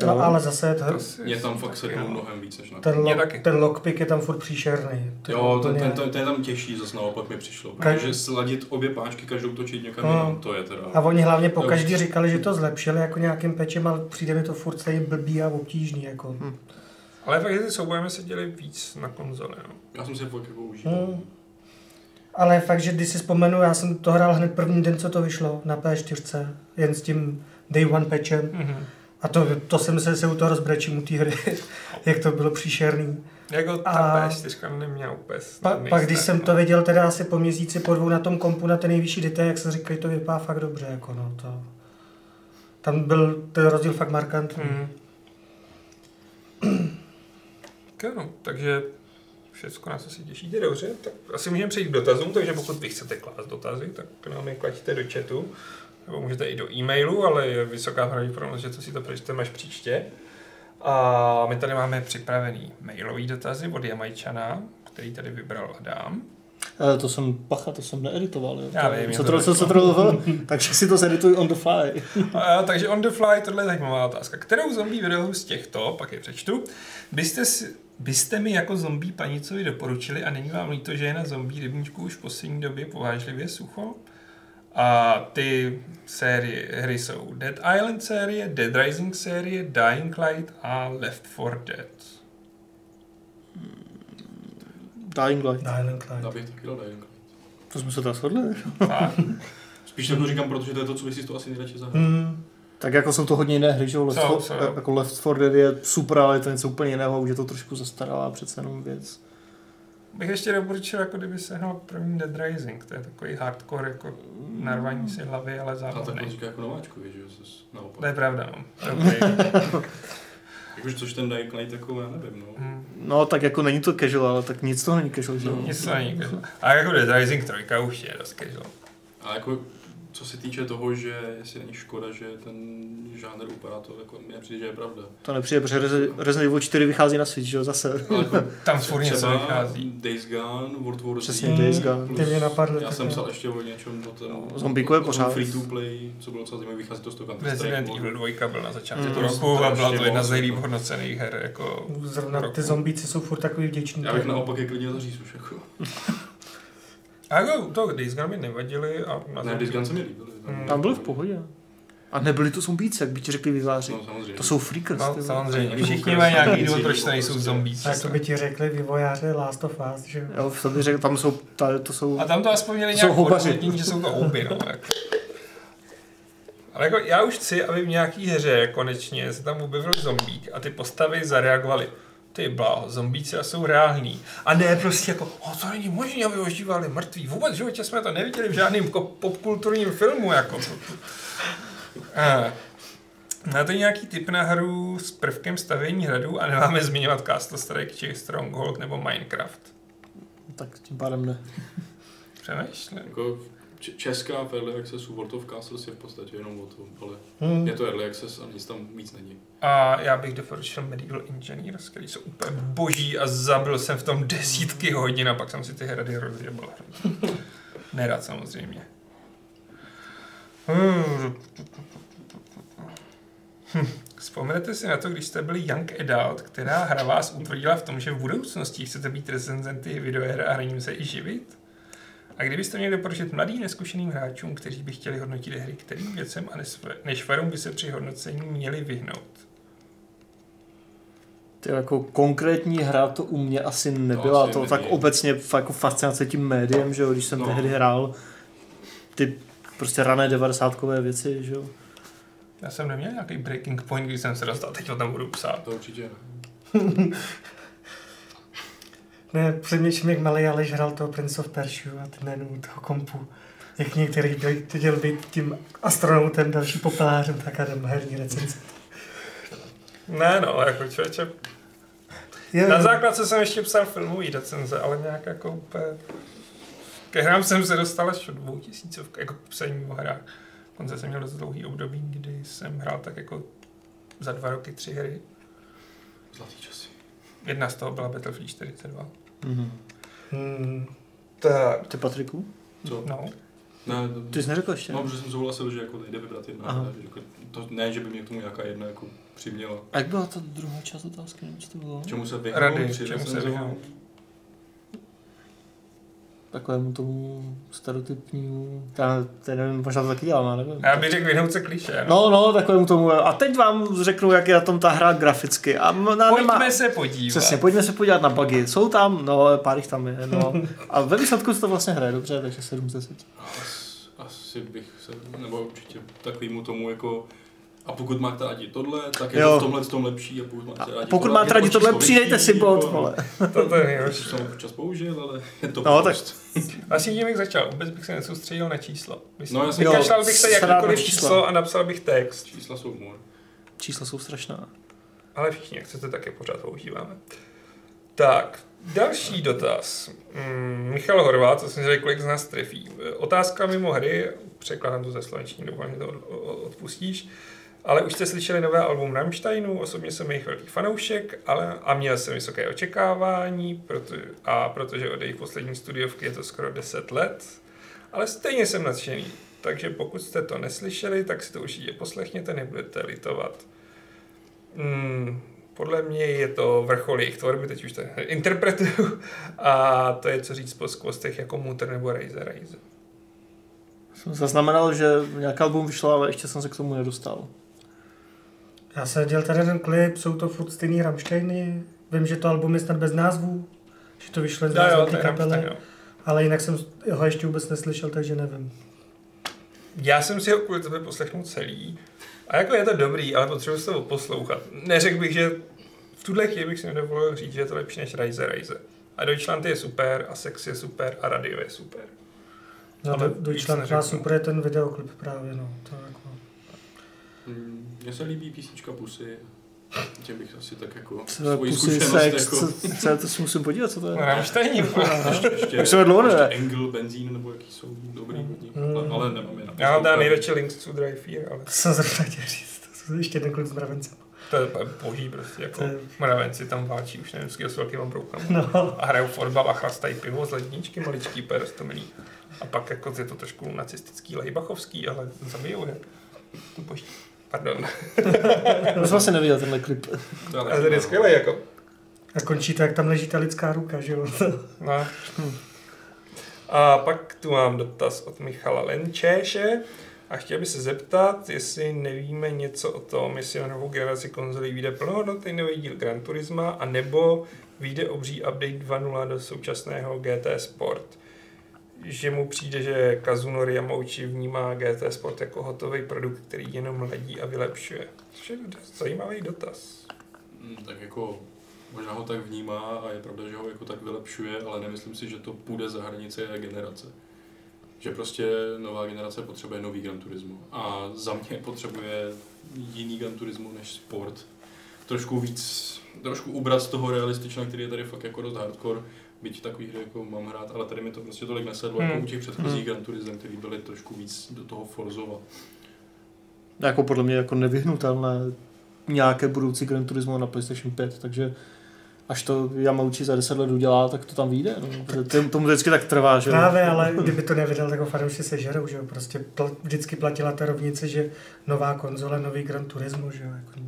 No, Jo. ale zase to, To si Mě tam fakt no. mnohem víc než na ten, taky. ten lockpick je tam furt příšerný. To je Jo, ten, ten, ten, ten, je tam těžší, zase naopak mi přišlo. Ka- Protože sladit obě páčky, každou točit někam No. jinam, to je teda... A oni hlavně po každý už- říkali, že to zlepšili jako nějakým pečem, ale přijde mi to furt stejně blbý a obtížný. Jako. Hm. Ale fakt, že ty souboje se děli víc na konzoli, no. Já jsem si je fakt jako užíval. Hmm. Ale fakt, že když si vzpomenu, já jsem to hrál hned první den, co to vyšlo na P4, jen s tím Day One patchem. Mhm. A to, to jsem že se u toho rozbrečím u té hry, jak to bylo příšerný. Jako ta A- PS4 neměla úplně Pa, pak když jsem to viděl teda asi po měsíci, po dvou na tom kompu na ten nejvyšší detail, jak se říkají, to vypadá fakt dobře, jako no, to... Tam byl ten rozdíl fakt markantní. Hmm. Tak no, takže všechno na co se těšíte, dobře. Tak asi můžeme přejít k dotazům, takže pokud vy chcete klást dotazy, tak nám je klaďte do chatu. Nebo můžete i do e-mailu, ale je vysoká pravděpodobnost, že to si to přečteme až příště. A my tady máme připravený mailový dotazy od Jamajčana, který tady vybral Adam. Eh, To jsem, pacha, to jsem needitoval. Jo. Já vím, co to to, co, co to, takže si to zedituj on the fly. A, takže on the fly, tohle je zajímavá otázka. Kterou zombie videu z těchto, pak je přečtu, byste, si, byste mi jako zombie panicovi doporučili a není vám líto, že je na zombie rybníčku už v poslední době povážlivě sucho? A ty série hry jsou Dead Island série, Dead Rising série, Dying Light a Left 4 Dead. Dying Light. Island Light. Já bych taky dal Dying Light. To jsme se tam shodli. Spíš to říkám, protože to je to, co bych si to asi nejradši zahrál. Hmm. Tak jako jsou to hodně jiné hry, že jo? Left, for, jsou. jako Left 4 Dead je super, ale je to něco úplně jiného, už je to trošku zastaralá přece jenom věc. Bych ještě doporučil, jako kdyby se hrál první Dead Rising, to je takový hardcore, jako narvaní si hlavy, ale A tak to jako nováčkovi, že jo, zase naopak. To je pravda, no. Okay. Jakože což ten Dying Light jako, já nevím, no. Hmm. No tak jako není to casual, ale tak nic toho není casual, že jo? No. Nic to není casual. A jako Dead Rising 3 už je dost casual. A jako, co se týče toho, že jestli není škoda, že ten žánr upadá, to jako mi nepřijde, že je pravda. To nepřijde, protože Resi- Resident Evil 4 vychází na Switch, že jo, zase. Ale jako Tam furt něco vychází. Days Gone, World War Z. Přesně, Days Gone. plus- Ty mě napadlo. Já jsem psal ještě o něčem o tom. No, Zombíku je pořád. Free to play, co bylo docela zajímavé, vychází to z toho Counter Resident Strike. Evil 2 byl na začátku Mm. roku a byla to jedna z nejlíp jako. hodnocených her. Jako Zrovna roku. ty zombíci jsou furt takový vděční. Já bych naopak je klidně zaříz už jako. A jako to Days Gone mi nevadili a na Ne, Days Gone se mi líbily. Mm. Tam byly v pohodě. A nebyli to zombíci, jak by ti řekli výváři. No, samozřejmě. To jsou freakers. No, samozřejmě. Všichni mají nějaký důvod, proč to nejsou. A jak to by ti řekli vývojáři Last of Us, že jo? Tom bych řekl, tam jsou, ta, to jsou... A tam to aspoň měli To nějak houbaři. odůvodnění, že jsou to houby, no. Jako. Ale jako já už chci, aby v nějaký hře konečně se tam objevil zombík a ty postavy zareagovaly. Ty bláho, zombíci a jsou reální. A ne prostě jako, o, to není možné, aby ožívali mrtví. Vůbec v životě jsme to neviděli v žádném ko- popkulturním filmu. Jako. A, Máte nějaký tip na hru s prvkem stavění hradu a nemáme zmiňovat Castle Strike či Stronghold nebo Minecraft? Tak tím pádem ne. Přemýšlím. Jako č- česká v Early Accessu World of Castles je v podstatě jenom o tom, ale Hmm. je to Early Access a nic tam víc není. A já bych doporučil Medieval Engineers, který jsou úplně boží a zabil jsem v tom desítky hodin a pak jsem si ty hrady rozjebal. Nerad samozřejmě. Hm. Vzpomenete si na to, když jste byli Young Adult, která hra vás utvrdila v tom, že v budoucnosti chcete být recenzenty videoher a hraním se i živit? A kdybyste měli doporučit mladým neskušeným hráčům, kteří by chtěli hodnotit hry, kterým věcem a nešvarům by se při hodnocení měli vyhnout? Ty jako konkrétní hra to u mě asi nebyla. asi To, tak obecně jako fascinace tím médiem, že jo, když jsem No. tehdy hrál ty prostě rané devadesátkové věci, že jo. Já jsem neměl nějaký breaking point, když jsem se dostal, teď ho tam budu psát. To určitě ne. Ne, přemýšlím, jak malý Aleš hrál toho Prince of Persia a ty jménu toho kompu. Jak některý chtěl být tím astronautem, další popelářem, tak a jdem herní recenze. Ne no, jako člověče. Je, Na základce jsem ještě psal filmový recenze, ale nějak jako úplně... Ke hrám jsem se dostal až do dvou tisícovk, jako psaní o hrách. Konce jsem měl dost dlouhý období, kdy jsem hrál tak jako za dva roky tři hry. Zlatý časy. Jedna z toho byla Battlefield 42. Mhm. hmm, Tak. Ty Patriku? Co? No, Ne, to, Ty jsi neřekl ještě? No, protože jsem souhlasil, že jako nejde vybrat jedna. Ne, jako, to, ne, že by mě k tomu nějaká jedna jako přiměla. A jak byla ta druhá část otázky, nevím, co to bylo? Čemu se vyhnout Rady, čemu se vyhnout. Takovému tomu stereotypnímu, já ten nevím, možná to taky dělám, já nevím. já bych řekl vyhnout se kliše. No. No, no, takovému tomu, a teď vám řeknu, jak je na tom ta hra graficky. A na, Pojďme nemá, se podívat. Přesně, pojďme se podívat na bugy. Jsou tam, no, pár jich tam je, no. A ve výsledku se to vlastně hraje dobře, takže 7 z 10. As, asi bych se, nebo určitě takovýmu tomu jako A pokud máte rádi tohle, tak je Jo. to v tomhle tom lepší. A pokud máte rádi Pokud tohle, máte rádi o tohle, číslo přidejte si bod, vole. To, to je To nejhorší. jsem občas použil, ale je to No, tak- prostě. Asi tím, jak začal, vůbec bych se nesoustředil na číslo. Myslím, No, já jsem- vykašlal bych se jakýkoliv čísla. číslo a napsal bych text. Čísla jsou humor. Čísla jsou strašná. Ale všichni, jak chcete, tak je pořád používáme. Tak, další dotaz. Mm, Michal Horvát, to jsem řekl, kolik z nás trefí. Otázka mimo hry, překládám to ze slovenštiny, doufám, že to od- od- odpustíš. Ale už jste slyšeli nové album Rammsteinu, osobně jsem jejich velký fanoušek, ale, a měl jsem vysoké očekávání, proto, a protože od jejich poslední studiovky je to skoro 10 let, ale stejně jsem nadšený. Takže pokud jste to neslyšeli, tak si to určitě poslechněte, nebudete litovat. Hmm, podle mě je to vrchol jejich tvorby, teď už to interpretuju, a to je co říct po skvostech jako Mutter nebo Razer Razer. Jsem zaznamenal, že nějaký album vyšlo, ale ještě jsem se k tomu nedostal. Já jsem dělal tady ten klip, jsou to furt stejný Rammsteiny. Vím, že to album je snad bez názvů, že to vyšlo z No jo, názvu je kapely, ale jinak jsem ho ještě vůbec neslyšel, takže nevím. Já jsem si ho kvůli tebe poslechnul celý. A jako je to dobrý, ale potřebuji si to poslouchat. Neřekl bych, že v tuhle chvíli bych si nedovolil říct, že je to lepší než Razer Razer. A Deutschland je super, a Sex je super, a Radio je super. No, Ale Deutschland má neřeknu. super je ten videoklip právě, no. To jako... Mm, Mně se líbí písnička Pusy. Těm bych asi tak jako Co to je svoji zkušenost Sex, jako... co, co, to si musím podívat, co to je. Rammstein, Ještě, ještě, Jak se to dlouho ještě nevede? Engel, benzín, nebo jaký jsou dobrý hodně. Mm. Ale, ale nemám je na já mám dá poslouchat. nejradši Links to Drive Fear, ale To jsem zrovna chtěl říct, to jsou ještě ten klip s mravencem. to je boží prostě, jako je- mravenci tam válčí už nevím, s kým s velkýma broukama. No, A hrajou fotbal a chlastají pivo z ledničky, maličký per, to milý. A pak jako je to trošku nacistický, lejbachovský, ale zabijou je. To boží. Pardon. To jsem asi neviděl tenhle klip. To ale Ale ten je skvělý, jako. a končí to, jak tam leží ta lidská ruka, že jo. No. A pak tu mám dotaz od Michala Lenčéše. A chtěl bych se zeptat, jestli nevíme něco o tom, jestli na novou generaci konzolí vyjde plnohodnotný nový díl Gran Turisma, a nebo vyjde obří update 2.0 do současného GT Sport. Že mu přijde, že Kazunori Yamauchi vnímá GT Sport jako hotový produkt, který jenom ladí a vylepšuje. Což je zajímavý dotaz. Mm, Tak jako možná ho tak vnímá a je pravda, že ho jako tak vylepšuje, ale nemyslím si, že to půjde za hranice generace. Že prostě nová generace potřebuje nový Gran Turismo. A za mě potřebuje jiný Gran Turismo než sport. Trošku víc, trošku ubrat z toho realistična, který je tady fakt jako dost hardcore. Byť takový hry jako mám hrát, ale tady mi to prostě tolik nesedlo, jako Hmm. u těch předchozích Gran Turism, který byly trošku víc do toho Forzova. Jako podle mě jako nevyhnutelné nějaké budoucí Gran Turismo na PlayStation 5, takže až to Yamauchi za 10 let udělá, tak to tam vyjde. No. Tomu vždycky tak trvá, že jo. Právě, ale kdyby to nevydal, tak ho fanoušci sežerou, že jo. Prostě pl- vždycky platila ta rovnice, že nová konzole, nový Gran Turismo, že jo. Jako,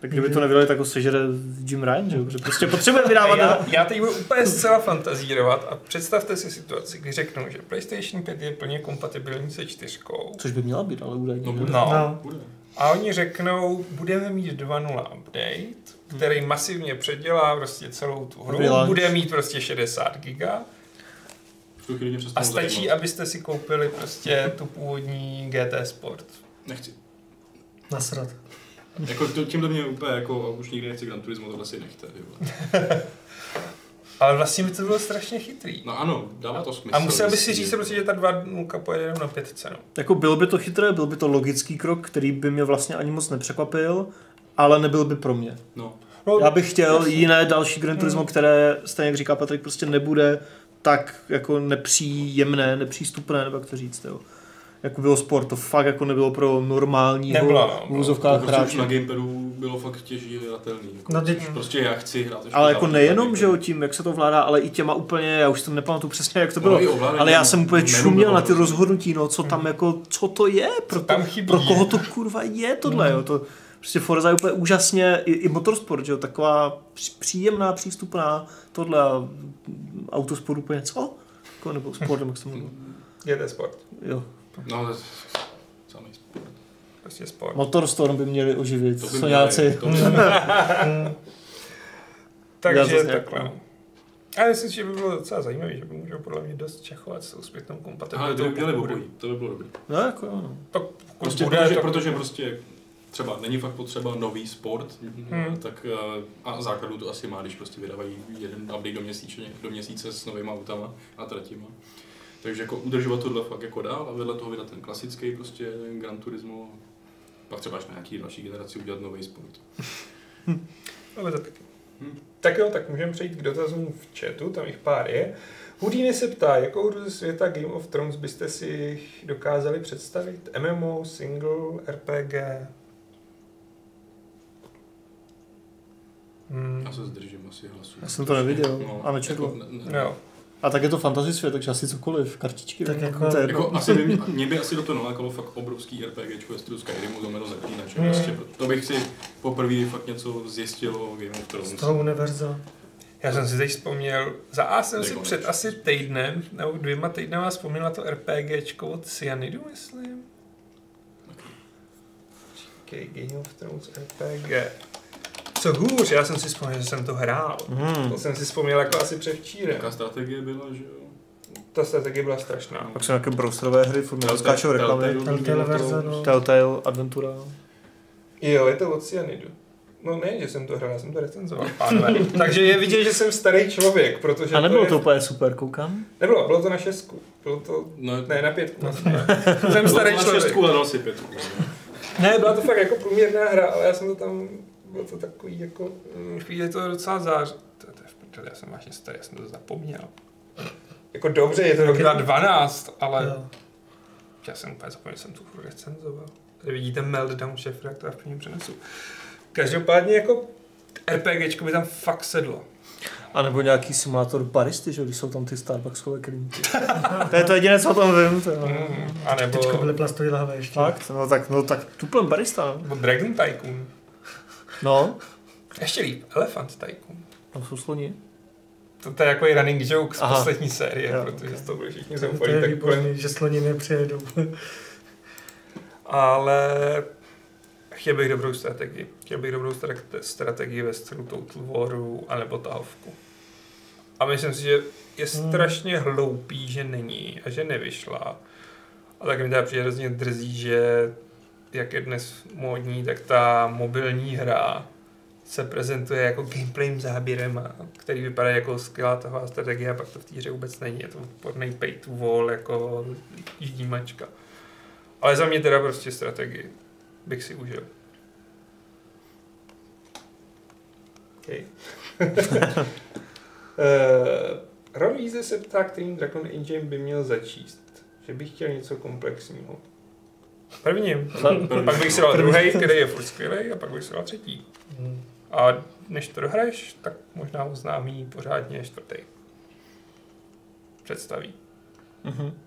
Tak kdyby to nevydali, tak ho sežere Jim Ryan, že jo. Protože prostě potřebuje vydávat. Já, já teď budu úplně zcela fantazírovat a představte si situaci, kdy řeknou, že PlayStation 5 je plně kompatibilní se čtyřkou. Což by měla být, ale údajně. No, bude. No. No. Bude. A oni řeknou, budeme mít 2.0 update, který masivně předělá prostě celou tu hru, Relaunch. bude mít prostě 60 giga V tu chvíli mě a stačí, zajímat. abyste si koupili prostě tu původní GT Sport. Nechci. nasrat. Jako to, tímhle mě úplně jako, už nikdy nechci Gran Turismo, tohle si nechte. Ale vlastně by to bylo strašně chytrý. No ano, dává to smysl. A musel by si říct prostě, že ta 2.0 pojede jenom na 5 no. Jako bylo by to chytré, byl by to logický krok, který by mě vlastně ani moc nepřekvapil, ale nebyl by pro mě. No, Já bych chtěl jasně. jiné další Gran Turismo, které, stejně jak říká Patrik, prostě nebude tak jako nepříjemné, nepřístupné, nebo jak to říct, jo. Jako bylo sport, to fakt jako nebylo pro normálního Nebylo, no. to úzovkách prostě už hráče. na gamepadu bylo fakt těžší hratelný. Jako, No, no, teď- prostě já chci hrát. Ale jako nejenom, že jo, tím, jak se to vládá, ale i těma úplně, já už to nepamatuju přesně, jak to bylo. No, ovládání ale já jsem úplně čuměl na ty prostě. rozhodnutí, no, co tam jako, co to je, pro, tam to, chybí? pro koho to kurva je tohle, jo, to prostě Forza je úplně úžasně, i, i motorsport, že jo, taková příjemná, přístupná, tohle a autosport úplně, co? Jako, nebo sport, nebo jak se to mluví. GT Sport. Jo. No, ale samý sport. Prostě sport. Motorstorm by měli oživit, To by Soňáci. měli, to by měli. Takže takhle. A myslím, si, že by bylo docela zajímavé, že by můžou podle mě dost čachovat s tou zpětnou Ale to kompatibilitou. by měli obojí, to by bylo dobré. No, jako jo, no. Tak pokud Prostě, bude, protože, to- protože prostě třeba není fakt potřeba nový sport, Hmm. tak eh, a základnu to asi má, když prostě vydávají jeden update do měsíce, do měsíce s novýma autama a tratima. Takže jako udržovat tohle fakt jako dál a vedle toho vydat ten klasický prostě Gran Turismo, pak třeba až na nějaký další generaci udělat nový sport. Ale to. Hm. Tak jo, tak můžeme přejít k dotazům v chatu, tam jich pár je. Houdini se ptá, jakou hru ze světa Game of Thrones byste si dokázali představit? MMO, single, RPG? Hmm. Já se zdržím asi hlasu. Já jsem to neviděl a nečetl. Jako, ne, ne, Jo. A tak je to fantasy svět, takže asi cokoliv, kartičky. Tak jako- to je. Jako, asi by mě, mě, by asi do toho nalákalo fakt obrovský RPG ve stylu Skyrimu, znamená zaklínač. Hmm. Prostě, to bych si poprvé fakt něco zjistil o Game of Z Thrones. toho univerza. Já jsem si teď vzpomněl, za A jsem si Nekonec. před asi týdnem, nebo dvěma týdnama vzpomněl na to RPGčko od Cyanidu, myslím. Okay, Game of Thrones RPG. Co hůř, já jsem si vzpomněl, že jsem to hrál. Hmm. To jsem si vzpomněl jako asi převčírem. Jaká strategie byla, že jo? Ta strategie byla strašná. Pak jsou nějaké browserové hry, furt mi rozkáčou reklamy. Telltale, verze, no. Telltale, Adventura. Jo, je to od Cyanidu. No ne, že jsem to hrál, já jsem to recenzoval, pánové. Takže je vidět, že jsem starý člověk, protože A nebylo je... to úplně super, koukám. Nebylo, bylo to na šestku. Bylo to... No, Ne, na pětku. No. jsem Bylo starý to na člověk. šestku a dal si pětku. Ne, byla to fakt jako průměrná hra, ale já jsem to tam, bylo to takový jako, mm, chvíli to docela zář. To, to je v prdeli, já jsem vážně starý, já jsem to zapomněl. Jako dobře, je to rok 2012, ale Jo. já jsem úplně zapomněl, že jsem tu hru recenzoval. Tady vidíte Meltdown šéf reaktora v prvním přenesu. Každopádně jako RPGčko by tam fakt sedlo. A nebo nějaký simulátor baristy, že když jsou tam ty Starbuckskové klínky. to je to jediné, co o tom vím. To Mm, a nebo, Teďko byly plastové lahve ještě. Fakt? No tak, no tak tuplem barista. no. nebo Dragon Tycoon. No, Ještě líp, Elephant Tycoon. tam jsou sloni. To, to je jako i running joke z Aha. poslední série, Jo, protože ok. z toho byli všichni To zoufalí. je Tak kolem výborný, že sloniny přijedou. ale chtěl bych dobrou strategii. Chtěl bych dobrou strate- strategii ve stylu Total Waru anebo tahovku. A myslím si, že je Hmm. strašně hloupý, že není a že nevyšla. A tak mi teda přijde hrozně drzí, že jak je dnes módní, tak ta mobilní hra se prezentuje jako gameplayem záběrem, který vypadá jako skvělá tahová strategie a pak to v té hře vůbec není. Je to podnej pay to wall jako jímačka. Ale za mě teda prostě strategii bych si užil. Okay. uh, Ron Weasley se ptá, kterým Dragon Engine by měl začíst. Že bych chtěl něco komplexního. Prvním. Pak bych si dal druhý, který je furt skvělý, a pak bych si dal třetí. Hmm. A než to dohraješ, tak možná oznámí pořádně čtvrtý. Představí. Mhm.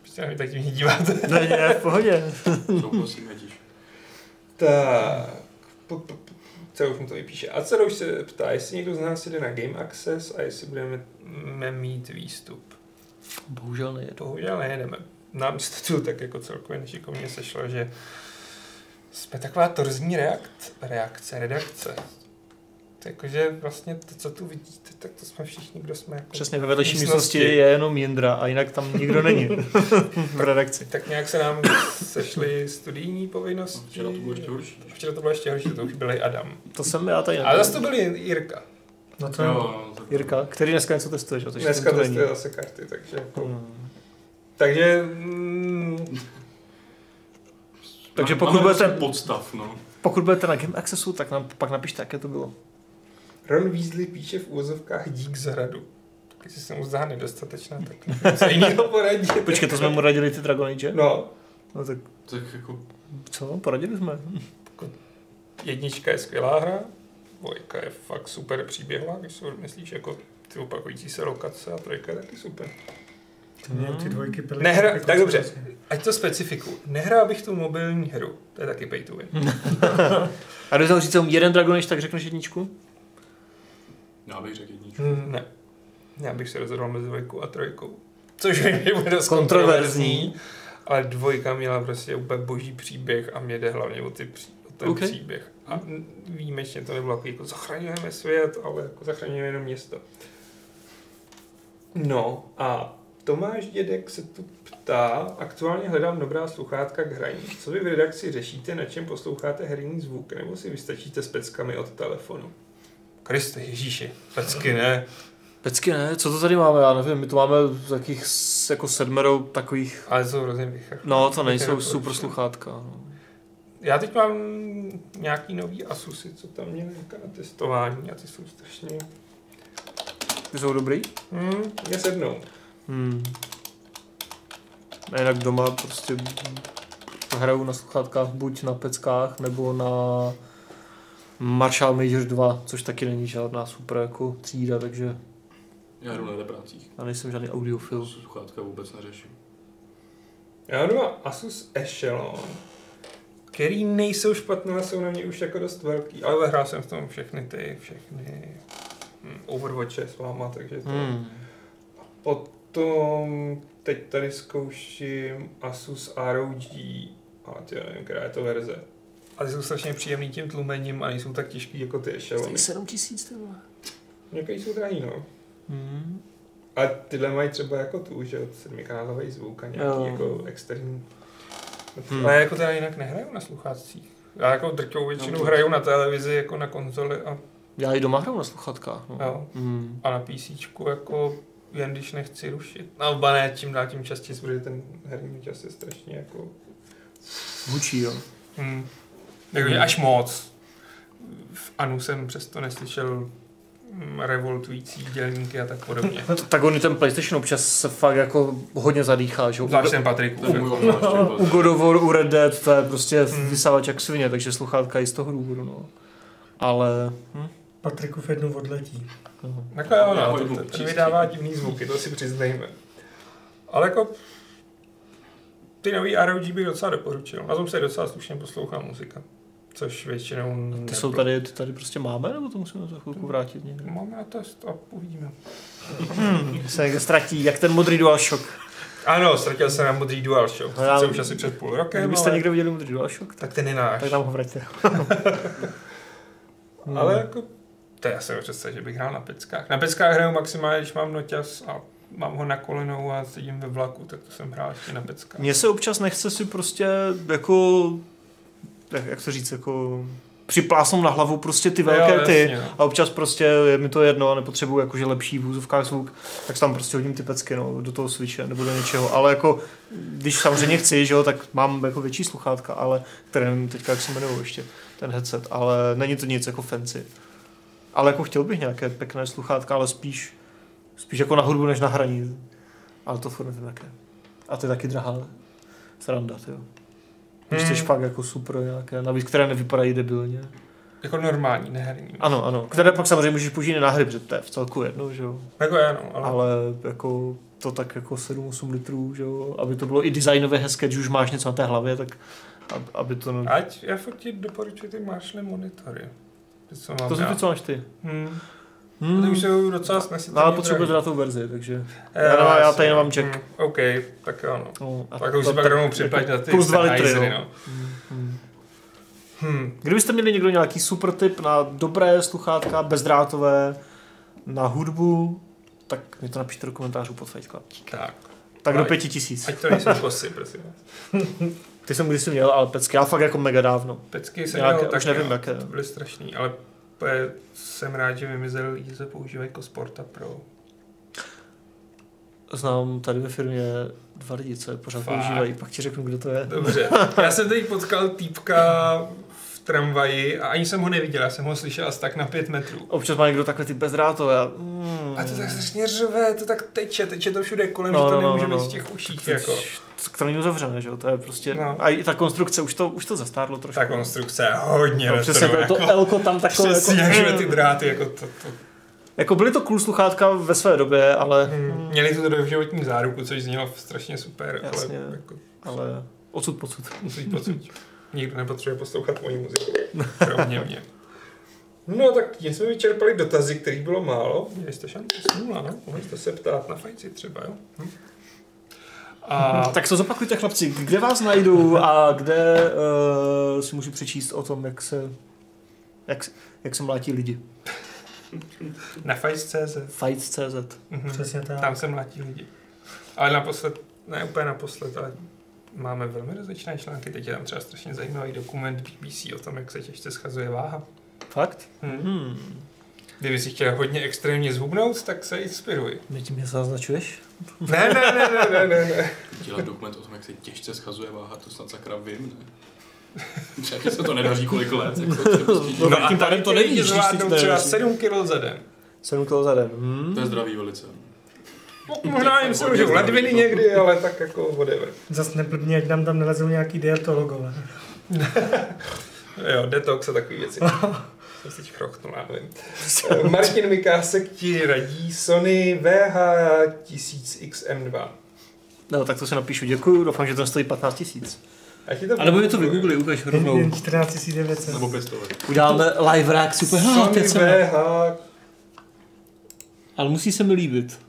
Prostě na mě tak divně díváte. Ne, ne, v pohodě. Souhlasím, Jetíš. Tak, co už mu to vypíše. A co už se ptá, jestli někdo z nás jde na Game Access a jestli budeme mít výstup. Bohužel nejedu. Bohužel nejedeme. Nám se to tak jako celkově nešikovně sešlo, že jsme taková torzní reakce, reakce redakce. To Jakože vlastně to, co tu vidíte, tak to jsme všichni, kdo jsme jako Přesně ve vedlejší místnosti. je jenom Jindra a jinak tam nikdo není v redakci. Tak nějak se nám sešly studijní povinnosti. No, Včera to bylo ještě horší. Včera to bylo ještě horší, to už byl i Adam. To jsem já tady A zase to byl Jirka. No to Jo, jo. no, tak- Jirka, který dneska něco testuje, že? takže Dneska testuje zase karty, takže jako... Hmm. Takže... Mm, Takže pokud máme budete- podstav, no. Pokud budete na Game Accessu, tak nám pak napište, jaké to bylo. Ron Weasley píše v úvozovkách dík z hradu. Tak jestli se mu zdá nedostatečná, tak co jiného poradit. Počkej, to jsme mu radili ty Dragon Age? No, No tak Tak jako, co, poradili jsme. jednička je skvělá hra, dvojka je fakt super příběhová, když si myslíš jako ty opakující se lokace a trojka je taky super. To ty dvojky byly. Nehra, tak dobře, ať to specifiku. Nehrál bych tu mobilní hru, to je taky pay to win. A kdybych měl říct jenom jeden Dragon Age, tak řekneš jedničku? já bych řekl jedničku. Hmm. Ne. Já bych se rozhodoval mezi dvojkou a trojkou. Což že bude dost Kontroverzní. kontroverzní. Ale dvojka měla prostě úplně boží příběh a mě jde hlavně o, ty, pří- o ten Ok. okay. příběh. A výjimečně to nebylo jako, jako zachraňujeme svět, ale jako zachraňujeme jenom město. No a Tomáš Dědek se tu ptá, aktuálně hledám dobrá sluchátka k hraní. Co vy v redakci řešíte, na čem posloucháte herní zvuk, nebo si vystačíte s peckami od telefonu? Kriste, Ježíši, pecky ne. Pecky ne, co to tady máme, já nevím, my tu máme takých jako sedmero takových, Ale jsou hrozně vychach. no to nejsou Vychach super sluchátka. No. Já teď mám nějaký nový Asusy, co tam měli teďka na testování a ty jsou strašně... Ty jsou dobrý? Hmm, mě sednou. Hmm. A jinak doma prostě hraju na sluchátkách buď na peckách, nebo na Marshall Major 2, což taky není žádná super jako třída, takže Já jdu na reprácích. já nejsem žádný audiofil. Sluchátka vůbec neřeším. Já mám doma Asus Echelon, který nejsou špatné, ale jsou na mě už jako dost velký. Ale hrál jsem v tom všechny ty, všechny hm, Overwatche s váma, takže to... Hmm. Potom teď tady zkouším Asus ROG, ale ty nevím, která je to verze. A ty jsou strašně příjemný tím tlumením a nejsou tak těžký jako ty Echelony. 7 tisíc ty vole. Někdy jsou drahý, no. Hmm. A tyhle mají třeba jako tu, že jo, sedmikanálový zvuk a nějaký Jo. jako externí. Hmm. Ale jako teda jinak nehraju na sluchácích. Já jako drtivou většinou No, hraju na televizi, jako na konzoli a, Já i doma hraju na sluchátkách. No. jo, Hmm. a na PC jako jen když nechci rušit. No, ba ne, čím dál tím častěji, protože ten herní čas je strašně jako... Hučí, jo. Hmm. Jakože až moc. V Anu jsem přesto neslyšel mm, revoltující dělníky a tak podobně. No, tak on ten PlayStation občas se fakt jako hodně zadýchá, že. Zvlášť ten obzvlášť. jako- U God of War, u Red Dead, to je prostě Hmm. vysávač jak svině, takže sluchátka i z toho důvodu, no. Ale, hm, Patrikův jednou odletí. no. Jako jo, no, to, to, to přísky. vydává divný zvuky, to si přiznejme. Ale jako ty nový ROG bych docela doporučil. Na tom se docela slušně poslouchá muzika. Což většinou... Ty jsou tady, ty tady prostě máme, nebo to musíme za chvilku vrátit někde? Máme na test a uvidíme. Hmm, se ztratí, jak ten modrý DualShock. Ano, ztratil se na modrý DualShock. No já- už asi před půl rokem, Kdybyste ale... někdo viděli modrý DualShock, tak, Tak ten je náš. tak nám ho vraťte. Hmm. Ale jako... To já si představit, že bych hrál na peckách. Na peckách hraju maximálně, když mám noťas a mám ho na kolenou a sedím ve vlaku, tak to jsem hrál ještě na peckách. Mně se občas nechce si prostě jako, jak, jak to říct, jako připlásnout na hlavu prostě ty velké Jo, ty. jasně, no. A občas prostě je mi to jedno a nepotřebuji jakože lepší v úzovkách zvuk, tak tam prostě hodím ty pecky no, do toho switche nebo do něčeho. Ale jako, když samozřejmě chci, že jo, tak mám jako větší sluchátka, ale které nevím teďka, jak se jmenují ještě, ten headset, ale není to nic jako fancy. Ale jako chtěl bych nějaké pěkné sluchátka, ale spíš, spíš jako na hudbu než na hraní. Ale to furt nevím jaké. A to je taky drahá sranda, jo. Když Hmm. chceš fakt jako super nějaké, navíc které nevypadají debilně. Jako normální, neherní. Ano, ano. Které pak samozřejmě můžeš použít na hry, protože to je v celku jedno, že jo. Jako já, no, ale... Ale jako to tak jako 7-8 litrů, že jo. Aby to bylo i designově hezké, když už máš něco na té hlavě, tak ab- aby to... Ať já fakt ti doporučuji ty Marshall monitory. Ty, co mám To jsou já. ty, co máš ty. Hmm. Hmm. Ty už jsou docela No, snesitelně ale potřebuje drahý. teda tu verzi, takže... Eh, Já já jasně, tady nemám no. jack. Hmm, OK, tak jo, no. No, a Tak už to- si pak rovnou jako připlať na ty Plus 2 litry, no. no. Hmm, hmm. Hmm. Kdybyste měli někdo nějaký super tip na dobré sluchátka, bezdrátové, na hudbu, tak mi to napište do komentářů pod Fight Club. Tak, Tak do pěti tisíc. ať to nejsou kosy, prosím vás. Ty jsem kdysi měl, ale pecky, já fakt jako mega dávno. Pecky jsem Nějaké, měl už taky, nevím, jaké. To byly strašný, ale jsem rád, že vymizel, že se používají jako Sporta Pro. Znám tady ve firmě dva lidi, co je pořád Fakt? používají, pak ti řeknu, kdo to je. Dobře. Já jsem teď potkal týpka v tramvaji a ani jsem ho neviděl, já jsem ho slyšel asi tak na pět metrů. Občas má někdo takhle ty bezdrátové. A, mm, A to tak strašně řve, to tak teče, teče to všude kolem, No, že to no, no, nemůže no, být no. z těch uších, to, jako. to není uzavřené, že jo, to je prostě, No. a i ta konstrukce, už to, už to zastárlo trošku. Ta konstrukce je hodně no, přesně, to, retro, to jako, Elko tam takové, přesně, jako, jak ty dráty, jako to, to jako byly to cool sluchátka ve své době, ale, Hmm. Měli tu doživotní záruku, což znělo strašně super, Jasně. ale jako, ale odsud pocud. musí pocit. Nikdo nepotřebuje poslouchat moji muziku, kromě mě. No tak tím jsme vyčerpali dotazy, kterých bylo málo. Měli jste šanci smůla, no? Mohli jste se ptát na fajci třeba, jo? Hm? A Tak to zopakujte chlapci, kde vás najdu a kde uh, si můžu přečíst o tom, jak se, jak, jak se mlátí lidi. na fajc.cz Fights.cz mhm. Přesně tak. Tam se mlátí lidi. Ale naposled, ne úplně naposled, ale máme velmi rozličné články. Teď je tam třeba strašně zajímavý dokument BBC o tom, jak se těžce schazuje váha. Fakt? Hmm. Hmm. Kdyby si chtěl hodně extrémně zhubnout, tak se inspiruj. Mě tím něco naznačuješ? Ne, ne, ne, ne, ne, ne, ne. Dělat dokument o tom, jak se těžce schazuje váha, to snad sakra vím, ne? Třeba se to nedaří kolik let. Jako, prostě No, divný. tím pádem to nevíš, když si to třeba nedaří. 7 kg za den. 7 kg za den. Hmm. to je zdravý velice. No, možná jim se můžou ledviny někdy, ale tak jako whatever. Zas neblbně, ať nám tam nelezou nějaký dietologové. Jo, detox a takový věci. Jsem si teď chrochtnul, já nevím. Eh, Martin Mikásek ti radí Sony VH1000XM2. No, tak to si napíšu. Děkuju, doufám, že to stojí 15 tisíc. A to nebo mi to vygoogli, ukaž rovnou. Jen 14 900. Nebo pěstové. Uděláme live react, super, ha, Sony. VH... Ale musí se mi líbit.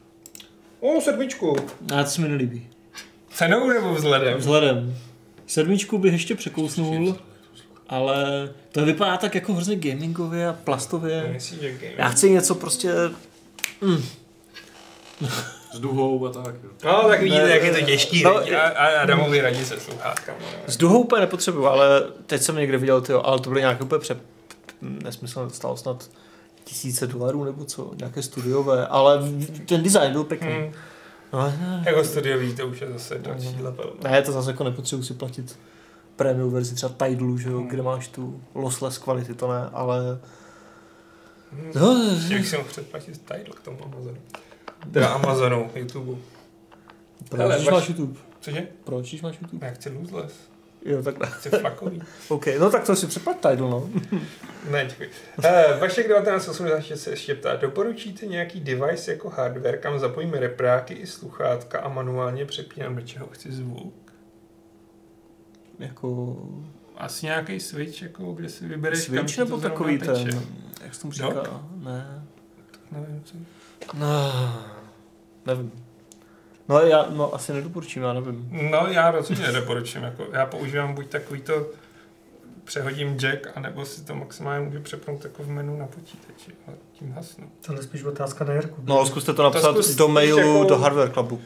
O, sedmičku. A to se mi nelíbí. Cenou nebo vzhledem? Vzhledem. Sedmičku bych ještě překousnul, ale to vypadá tak jako hrozně gamingově a plastově. Myslíš, že game? Já chci něco prostě... S duhou a tak. Jo. No, tak vidíte, Ne, jak je to těžký. no, No, a, a Adamovi radí se sluchátkama. no. S duhou úplně nepotřebuju, ale teď jsem někde viděl, tyjo, ale to byly nějaké úplně pře... Nesmysl, stalo snad tisíce dolarů nebo co, nějaké studiové, ale ten design byl pěkný. Hmm. No, ne, Jako studiový, to už je zase další level. no. ne, to zase jako nepotřebuji si platit prémium verzi třeba Tidalu, že jo, Hmm. kde máš tu lossless kvality, to ne, ale... Hmm. No, Ještě bych si mohl předplatit Tidal k tomu Amazonu. Teda Amazonu, YouTube. proč Hele, vaš- máš YouTube? Cože? Proč máš YouTube? Já chci lossless. Jo, takhle. Chci flakový. OK, no tak to si přeplať Tidal, no. Ne, děkuji. Uh, Vašek 1986 se ještě ptá, doporučíte nějaký device jako hardware, kam zapojíme repráky i sluchátka a manuálně přepínám, do čeho chci zvuk? Jako... Asi nějaký switch, jako, kde si vybereš, kam Switch to nebo zrovna takový teče. ten, jak se tomu říká? Dock? Ne. Nevím, co. No, nevím. No já no, asi nedoporučím, já nevím. No, já rozhodně nedoporučím. Jako, já používám buď takový to, přehodím jack, anebo si to maximálně můžu přepnout jako v menu na počítači. A tím hasnu. Tohle je spíš otázka na Jirku. No, zkuste to napsat zkus do mailu jako- do Hardware Clubu.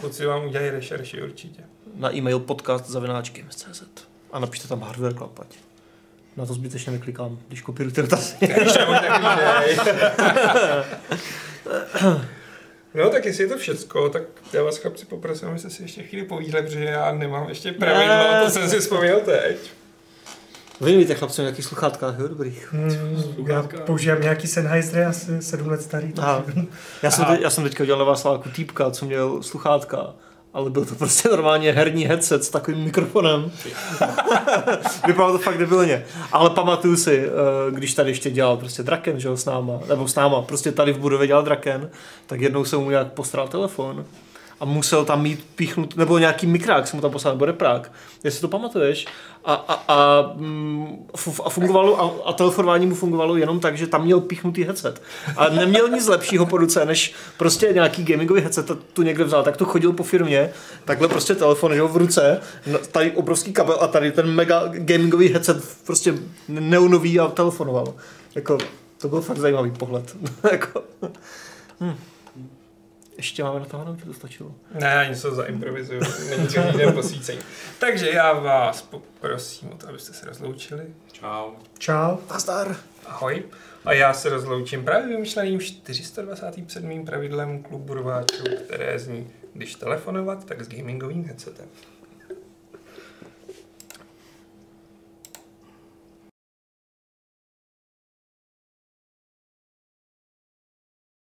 Kluci vám udělají rešerši určitě. Na e-mail podcast zavináčky.cz a napište tam Hardware Club, ať. Na to zbytečně neklikám, když kopírujete dotazy. Ještě můj takový No tak jestli je to všecko, tak já vás chlapci poprosím, abyste si ještě chvíli povídli, protože já nemám ještě pravidlo, Ne. to jsem si vzpomněl teď. Vy víte chlapci v jakých sluchátkách, jo, dobrých. Hmm, já Sluchátka. používám nějaký Sennheiser, asi sedm let starý. Aha. Já jsem, Aha. te, já jsem teďka udělal na Václaváku týpka, co měl sluchátka, ale byl to prostě normálně herní headset s takovým mikrofonem. Vypadalo to fakt debilně. Ale pamatuju si, eh, když tady ještě dělal prostě Draken, že jo, s náma, nebo s náma, prostě tady v budově dělal Draken, tak jednou se mu nějak postral telefon a musel tam mít píchnut, nebo nějaký mikrák se mu tam poslal, nebo reprák, jestli to pamatuješ. A, a, a, mm, a fungovalo, a, a telefonování mu fungovalo jenom tak, že tam měl píchnutý headset. A neměl nic lepšího po ruce, než prostě nějaký gamingový headset, tu někde vzal, tak to chodil po firmě, takhle prostě telefon, že v ruce, no, tady obrovský kabel a tady ten mega gamingový headset prostě neonový a telefonoval. Jako, to byl fakt zajímavý pohled. jako, hm. Ještě máme na to to stačilo. Ne, já něco zaimprovizuju, není to jeden posvícení. Takže já vás poprosím o to, abyste se rozloučili. Čau. Čau. Nazdar. Ahoj. A já se rozloučím právě vymyšleným 427. pravidlem klubu rváčů, které zní, když telefonovat, tak s gamingovým headsetem.